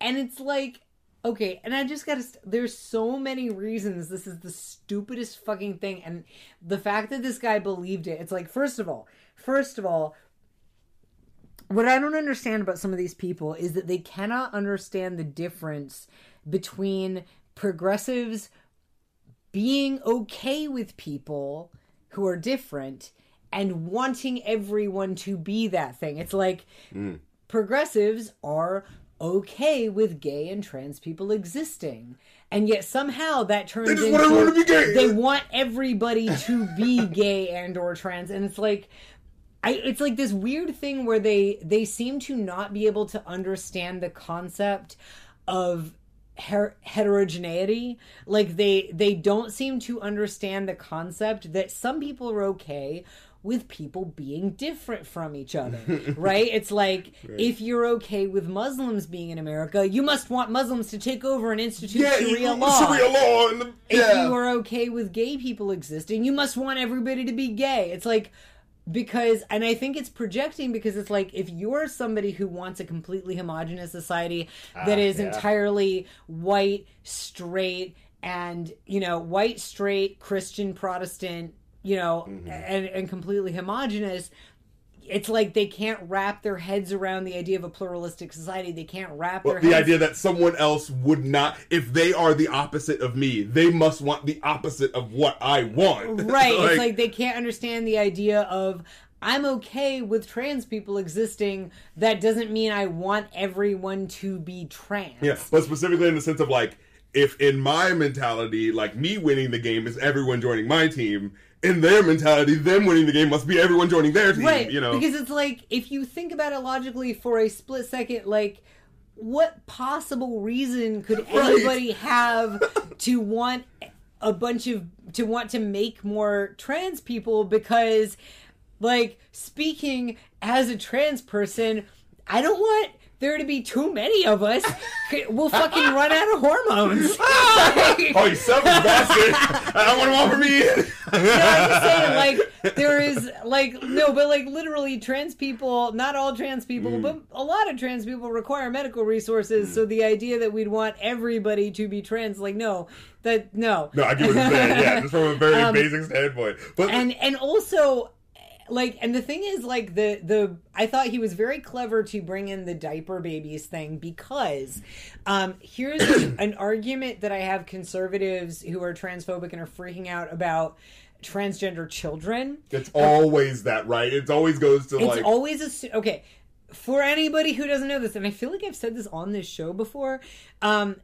and it's like okay and i just gotta st- there's so many reasons this is the stupidest fucking thing and the fact that this guy believed it it's like first of all first of all what I don't understand about some of these people is that they cannot understand the difference between progressives being okay with people who are different and wanting everyone to be that thing. It's like Mm. progressives are okay with gay and trans people existing. And yet somehow that turns just into want to be gay. they want everybody to be gay and or trans and it's like I, it's like this weird thing where they they seem to not be able to understand the concept of her- heterogeneity like they they don't seem to understand the concept that some people are okay with people being different from each other right it's like if you're okay with muslims being in america you must want muslims to take over and institute Yeah, sharia you- law Sharia law. The, if you are okay with gay people existing, you must want everybody to be gay. It's like because and I think it's projecting because it's like if you're somebody who wants a completely homogenous society that ah, is yeah. entirely white, straight, and you know, white, straight, Christian, Protestant, you know, mm-hmm. and, and completely homogenous, it's like they can't wrap their heads around the idea of a pluralistic society. They can't wrap Well, their the heads idea that someone else would not, if they are the opposite of me, they must want the opposite of what I want. Right. it's like they can't understand the idea of I'm okay with trans people existing. That doesn't mean I want everyone to be trans. Yeah, but specifically in the sense of like, if in my mentality, like me winning the game is everyone joining my team, in their mentality, them winning the game must be everyone joining their team. Right. You know, Because it's like if you think about it logically for a split second, like what possible reason could Right. anybody have to want a bunch of to want to make more trans people because like speaking as a trans person, I don't want there to be too many of us. We'll fucking run out of hormones. oh, you selfish bastard! I don't want to offer me. in. No, I'm just saying, like, there is, like, no, but, like, literally, trans people, not all trans people, Mm. but a lot of trans people require medical resources. So the idea that we'd want everybody to be trans, like, no, that, no. No, I get what you're saying. Yeah, just from a very basic standpoint. But Um, and and also like and the thing is like the the i thought he was very clever to bring in the diaper babies thing because um here's an argument that i have conservatives who are transphobic and are freaking out about transgender children it's always that, right? It always goes to it's like. always a okay for anybody who doesn't know this and i feel like i've said this on this show before um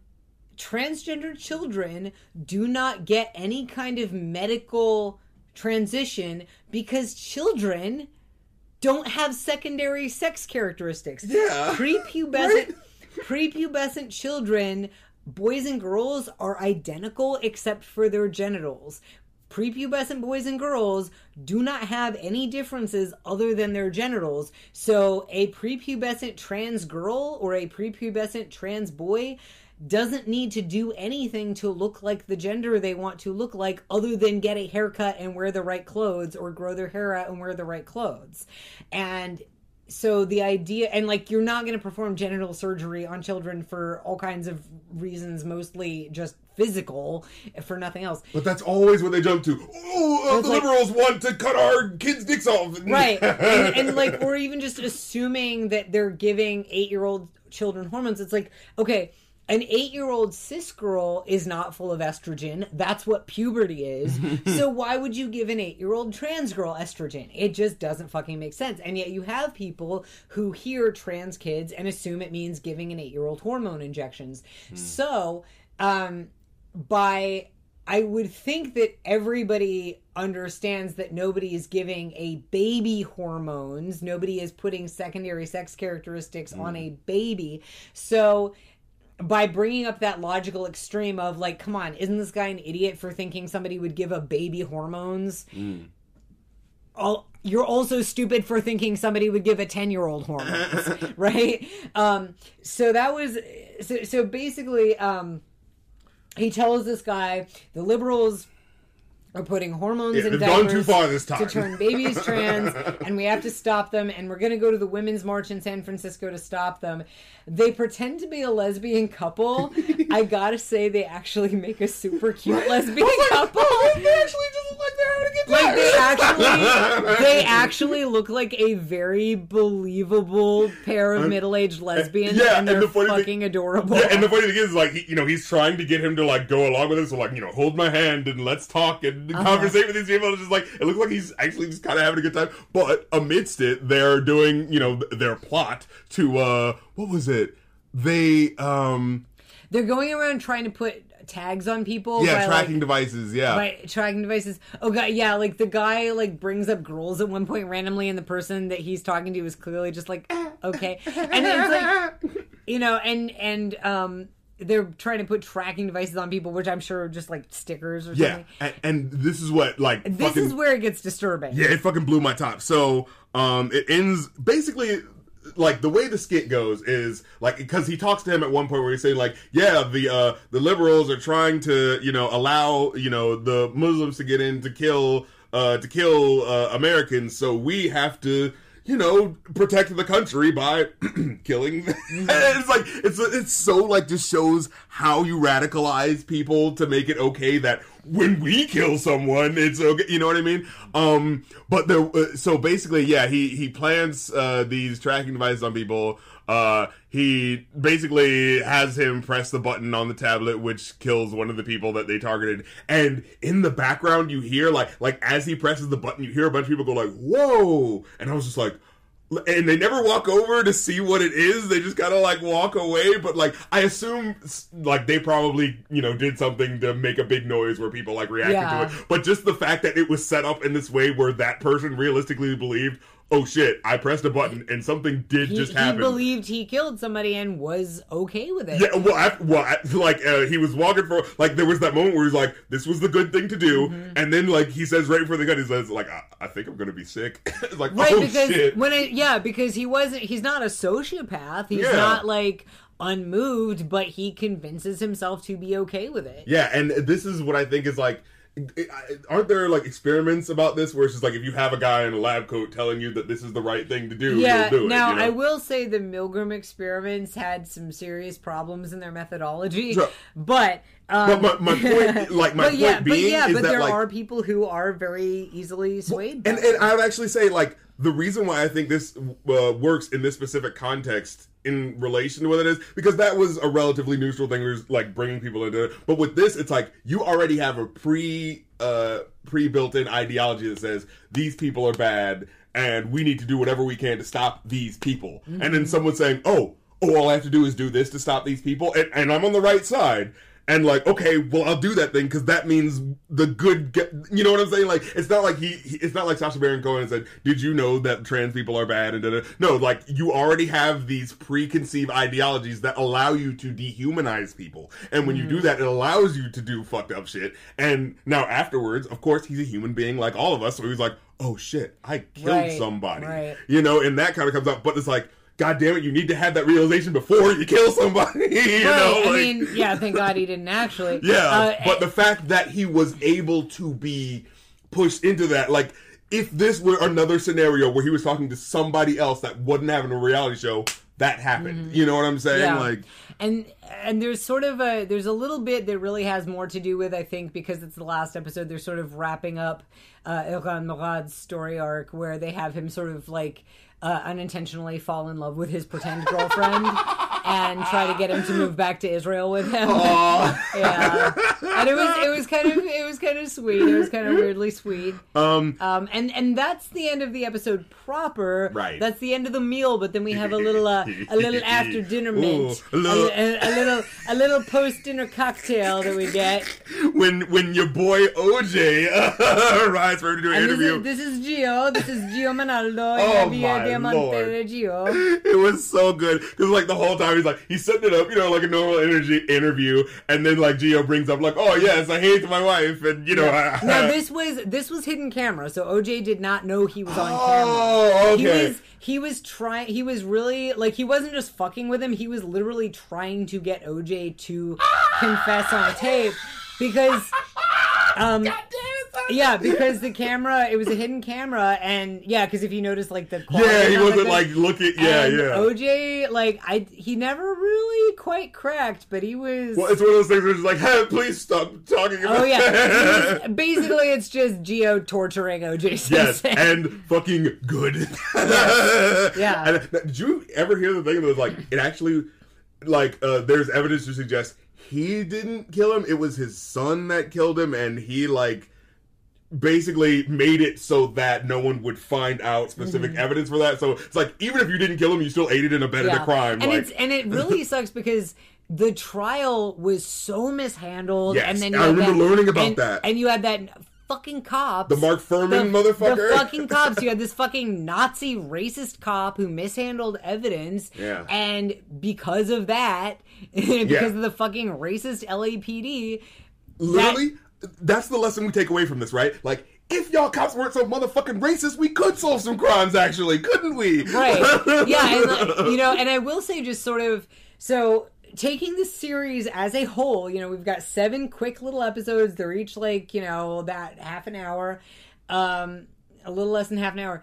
transgender children do not get any kind of medical transition because children don't have secondary sex characteristics Yeah. prepubescent Right? prepubescent children boys and girls are identical except for their genitals prepubescent boys and girls do not have any differences other than their genitals so a prepubescent trans girl or a prepubescent trans boy doesn't need to do anything to look like the gender they want to look like other than get a haircut and wear the right clothes or grow their hair out and wear the right clothes and so the idea and like you're not going to perform genital surgery on children for all kinds of reasons mostly just physical for nothing else But that's always what they jump to. Oh, uh, the like- liberals want to cut our kids' dicks off. right and, and like or even just assuming that they're giving eight year old children hormones it's like okay an eight year old cis girl is not full of estrogen. That's what puberty is. So why would you give an eight year old trans girl estrogen? It just doesn't fucking make sense. And yet you have people who hear trans kids and assume it means giving an eight year old hormone injections. So um by I would think that everybody understands that nobody is giving a baby hormones. Nobody is putting secondary sex characteristics on a baby. So by bringing up that logical extreme of like, come on, isn't this guy an idiot for thinking somebody would give a baby hormones? All, you're also stupid for thinking somebody would give a 10 year old hormones, right? Um, so that was, so, so basically, um, he tells this guy the liberals are putting hormones Yeah, in they've gone diapers too far this to turn babies trans, and we have to stop them. And we're going to go to the Women's March in San Francisco to stop them. They pretend to be a lesbian couple. I gotta say, they actually make a super cute lesbian couple. Oh, they actually just look like they're having Like they actually, they actually look like a very believable pair of middle-aged lesbians, yeah, and they're and the funny thing- fucking adorable. Yeah, and the funny thing is, like, he, you know, he's trying to get him to like go along with it. So, like, you know, hold my hand and let's talk and Uh-huh. conversate with these people. It's just like it looks like he's actually just kind of having a good time. But amidst it, they're doing, you know, their plot to uh, what was it? They um, They're going around trying to put tags on people. yeah, by, tracking like, devices. Yeah, by tracking devices. Oh god, yeah, like the guy like brings up girls at one point randomly, and the person that he's talking to is clearly just like, okay, and it's like, you know, and and um, they're trying to put tracking devices on people, which I'm sure are just like stickers or yeah, something. and, and this is what like This fucking, is where it gets disturbing. Yeah, it fucking blew my top. So, um, it ends basically like the way the skit goes is like because he talks to him at one point where he's saying like, yeah, the uh the liberals are trying to you know allow you know the Muslims to get in to kill uh to kill uh, Americans, so we have to. You know, protect the country by killing. it's like it's it's so like just shows how you radicalize people to make it okay that when we kill someone, it's okay. You know what I mean? Um, but there. Uh, so basically, yeah, he he plants uh, these tracking devices on people. Uh, he basically has him press the button on the tablet, which kills one of the people that they targeted. And in the background, you hear like like as he presses the button, you hear a bunch of people go like, "Whoa!" And I was just like. And they never walk over to see what it is. They just kind of like walk away. But like, I assume like they probably you know did something to make a big noise where people like reacted Yeah. to it. But just the fact that it was set up in this way where that person realistically believed, oh shit, I pressed a button and something did He, just happen. he believed he killed somebody and was okay with it. yeah, well, I, well, I, like uh, he was walking for like there was that moment where he's like, "This was the good thing to do," Mm-hmm. and then like he says right before the gun, he says like, "I, I think I'm gonna be sick." it's like, Right, oh because shit. when it yeah, because he wasn't he's not a sociopath. He's Yeah. not like unmoved, but he convinces himself to be okay with it. Yeah, and this is what I think is like. Aren't there like experiments about this where it's just like if you have a guy in a lab coat telling you that this is the right thing to do, Yeah. do Now it. you know? I will say the Milgram experiments had some serious problems in their methodology, but um, But my- my point- like, my but yeah, point but being yeah, is but that, there like- are people who are very easily swayed. by and and I would actually say like the reason why I think this uh, works in this specific context in relation to what it is because that was a relatively neutral thing. Was like bringing people into it, but with this, it's like you already have a pre uh pre built in ideology that says these people are bad and we need to do whatever we can to stop these people. And Mm-hmm. then someone saying, "Oh, oh, all I have to do is do this to stop these people," and, and I'm on the right side and like okay well i'll do that thing because that means the good ge- you know what i'm saying like it's not like he, he- it's not like Sacha Baron Cohen said did you know that trans people are bad and da-da. no like you already have these preconceived ideologies that allow you to dehumanize people and when you Mm-hmm. do that it allows you to do fucked up shit and now afterwards of course he's a human being like all of us so he's like oh shit i killed Right, somebody right. you know and that kind of comes up but it's like God damn it! You need to have that realization before you kill somebody. You know, Right, I mean, yeah, thank God he didn't actually. yeah, Uh, but the fact that he was able to be pushed into that, like, if this were another scenario where he was talking to somebody else that wasn't having a reality show, that happened. You know what I'm saying? Mm-hmm. Yeah. Like, and and there's sort of a there's a little bit that really has more to do with I think because it's the last episode they're sort of wrapping up uh, Erran Morad's story arc where they have him sort of like uh, unintentionally fall in love with his pretend girlfriend and try to get him to move back to Israel with him. yeah, and it was it was kind of it was kind of sweet. It was kind of weirdly sweet. um, Um, and and that's the end of the episode proper. Right. That's the end of the meal. But then we have a little uh, a little after dinner mint, Ooh, a little- a, a- little a little post dinner cocktail that we get. when when your boy OJ arrives for him to do an And this interview, is, this is Gio. This is Gio Monaldo. Oh, my Diamante de Gio. it was so good because like the whole time he's like he's setting it up, you know, like a normal energy interview, and then like Gio brings up like, oh yes, I hate my wife, and you know, I, Now this was this was hidden camera, so OJ did not know he was on camera. oh He okay. was he was trying he was really like he wasn't just fucking with him, he was literally trying to get OJ to confess on tape because um yeah, because the camera, it was a hidden camera, and yeah, because if you notice, like the quality Yeah, he wasn't the- like looking. Yeah, and yeah. OJ, like I, he never really quite cracked, but he was. well, it's one of those things where it's like, hey, please stop talking about oh yeah, that. Was- basically it's just Gio torturing OJ Yes, and fucking good. Yeah. And, uh, did you ever hear the thing that was like it actually like uh, there's evidence to suggest he didn't kill him. It was his son that killed him, and he like basically made it so that no one would find out specific mm-hmm. evidence for that. So it's like even if you didn't kill him, you still aided and abetted Yeah. a crime. and like, it's and it really sucks because the trial was so mishandled, Yes, and then you I remember that- learning about and- that. and you had that fucking cops. the Mark Fuhrman motherfucker. The fucking cops. You had this fucking Nazi racist cop who mishandled evidence. Yeah. And because of that, because Yeah. of the fucking racist LAPD, Literally, that's the lesson we take away from this, right? Like, if y'all cops weren't so motherfucking racist, we could solve some crimes, actually, couldn't we? right yeah and you know and i will say just sort of so taking the series as a whole you know we've got seven quick little episodes they're each like you know about half an hour um a little less than half an hour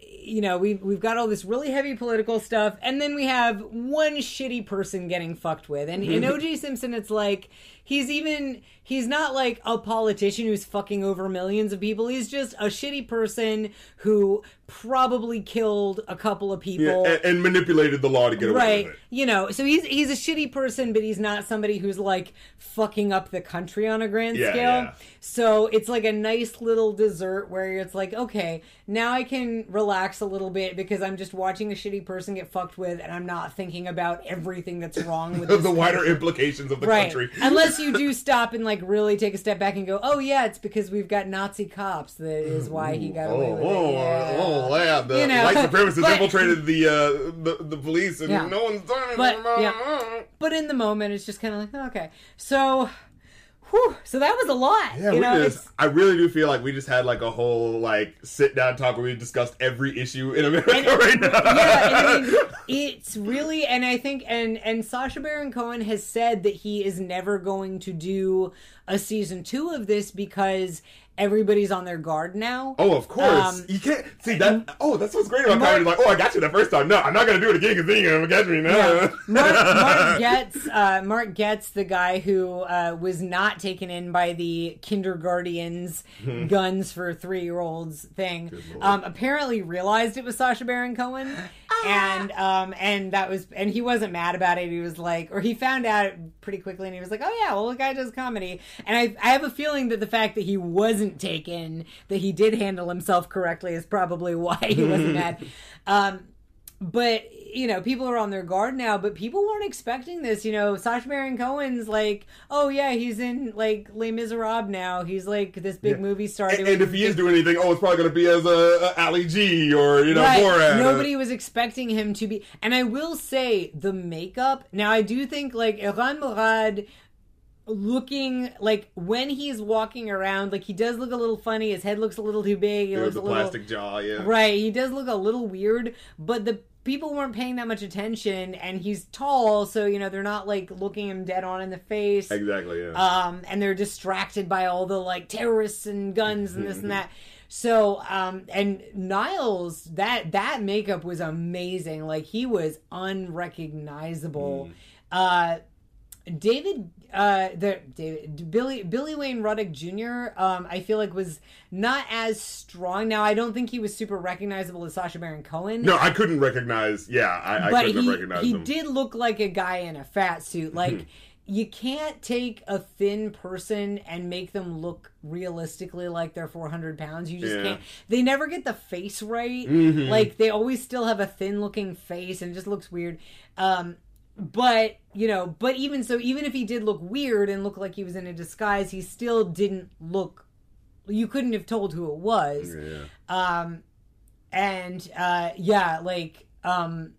you know we've, we've got all this really heavy political stuff and then we have one shitty person getting fucked with and in oj simpson it's like he's even he's not like a politician who's fucking over millions of people he's just a shitty person who probably killed a couple of people Yeah, and, and manipulated the law to get away right with it. you know so he's he's a shitty person but he's not somebody who's like fucking up the country on a grand Yeah, scale yeah. so it's like a nice little dessert where it's like okay now i can relax a little bit because i'm just watching a shitty person get fucked with and i'm not thinking about everything that's wrong with the wider country. implications of the Right. country. Unless you do stop and like really take a step back and go, oh yeah, it's because we've got Nazi cops. That is why he got away Oh, with oh, it. Yeah. oh, yeah! The You know, white supremacists but- infiltrated the, uh, the the police, and Yeah. no one's done anything But, about yeah. it. But in the moment, it's just kind of like, oh, okay. So, whew, so that was a lot. Yeah, you know, just. I really do feel like we just had like a whole like sit down talk where we discussed every issue in America right now. yeah, and I mean, it's really, and I think, and and Sacha Baron Cohen has said that he is never going to do a season two of this because everybody's on their guard now. Oh, of course. Um, you can't see that. Oh, that's what's great about Mark- comedy. Like, oh, I got you the first time. No, I'm not gonna do it again because then you're gonna catch me now. Yeah. Mark, Mark gets uh, Mark gets the guy who uh, was not taken in by the kindergartens guns for three year olds thing. Um, apparently realized it was Sacha Baron Cohen, and um, and that was and he wasn't mad about it. He was like, or he found out pretty quickly, and he was like, oh yeah, well the guy does comedy, and I I have a feeling that the fact that he wasn't taken, that he did handle himself correctly, is probably why he wasn't mad. Um, but you know people are on their guard now but people weren't expecting this you know Sacha Baron Cohen's like oh yeah he's in like Les Miserables now he's like this big movie star And, and if he is doing anything, oh, it's probably gonna be as a, a Ali G or you know Right. Borat. Nobody was expecting him to be. And I will say the makeup. Now I do think like Erran Morad looking like when he's walking around, like he does look a little funny. His head looks a little too big. He It looks a a little plastic jaw, yeah. right. He does look a little weird, but the people weren't paying that much attention. And he's tall, so you know they're not like looking him dead on in the face Exactly, yeah. um, and they're distracted by all the like terrorists and guns and this and that. So, um, and Niles, that that makeup was amazing. Like he was unrecognizable. Uh, David, uh, the David Billy Billy Wayne Ruddick Jr. Um, I feel like was not as strong. Now I don't think he was super recognizable as Sacha Baron Cohen no, I couldn't recognize. Yeah, I, I but couldn't he, have recognized he him. did look like a guy in a fat suit like you can't take a thin person and make them look realistically like they're 400 pounds you just Yeah. can't they never get the face right Mhm. like they always still have a thin looking face and it just looks weird um but you know but even so even if he did look weird and look like he was in a disguise he still didn't look you couldn't have told who it was. Yeah. um and uh yeah like um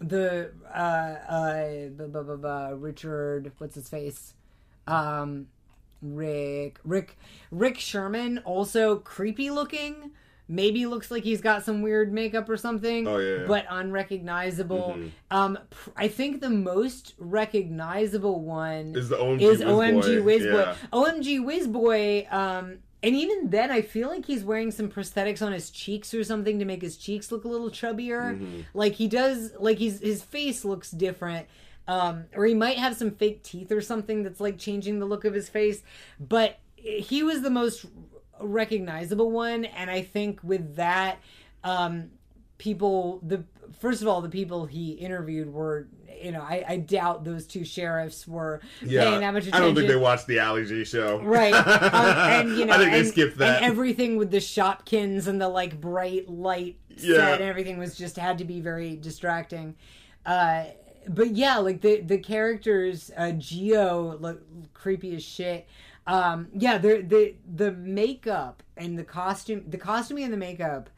the uh uh bu- bu- bu- bu- richard what's his face? Um rick rick rick sherman also creepy looking maybe looks like he's got some weird makeup or something Oh, yeah. but unrecognizable Mhm. um pr- i think the most recognizable one Is the OMG is OMG Boy. Whiz Boy. Yeah. OMG Whiz Boy, um, And even then, I feel like he's wearing some prosthetics on his cheeks or something to make his cheeks look a little chubbier. Mm-hmm. Like he does, like he's his face looks different. Um, or he might have some fake teeth or something that's like changing the look of his face. But he was the most recognizable one, and I think with that, um, people the first of all the people he interviewed were you know I, I doubt those two sheriffs were Yeah, paying that much attention. I don't think they watched the Ali G show. Right, um, and you know, I think and, they skipped that. and everything with the Shopkins and the like bright light Yeah. set and everything was just had to be very distracting. Uh, but yeah, like the the characters, uh, Gio look creepy as shit. Um, yeah, the the the makeup and the costume, the costuming and the makeup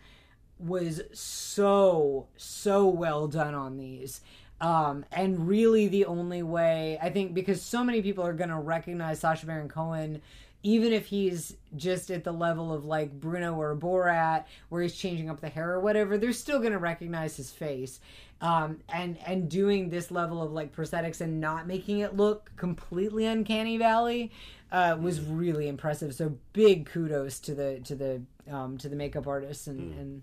was so so well done on these. Um and really the only way i think because so many people are going to recognize sacha baron cohen even if he's just at the level of like bruno or borat where he's changing up the hair or whatever they're still going to recognize his face. Um and and doing this level of like prosthetics and not making it look completely uncanny valley uh was really impressive so big kudos to the to the um to the makeup artists and and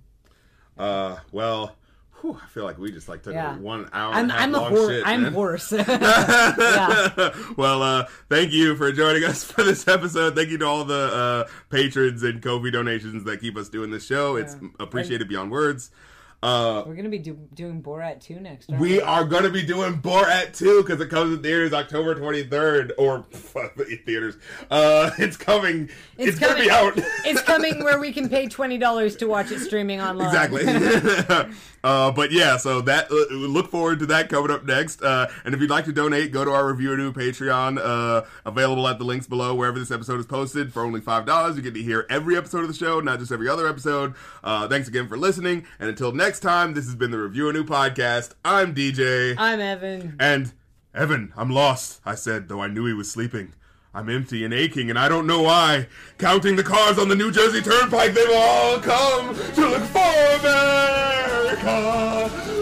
Uh, well, whew, I feel like we just like took Yeah. a one hour. I'm and a half I'm a long horse. shit, I'm yeah. well, uh, thank you for joining us for this episode. Thank you to all the uh, patrons and Ko-fi donations that keep us doing this show. It's Yeah. appreciated beyond words. Uh, We're gonna be do, doing Borat 2 next. aren't we are going to be doing Borat 2 because it comes in theaters October 23rd, or theaters. Uh, it's coming. It's, It's going to be coming. out. It's coming where we can pay twenty dollars to watch it streaming online. Exactly. Uh, but yeah, so that uh, look forward to that coming up next. Uh, and if you'd like to donate, go to our review and new Patreon, uh, available at the links below wherever this episode is posted for only five dollars. You get to hear every episode of the show, not just every other episode. Uh, thanks again for listening, and until next time, this has been the Review a New podcast. I'm DJ, I'm Evan. and Evan. I'm lost. I said, though I knew he was sleeping. I'm empty and aching, and I don't know why. Counting the cars on the New Jersey Turnpike, they've all come to look for America.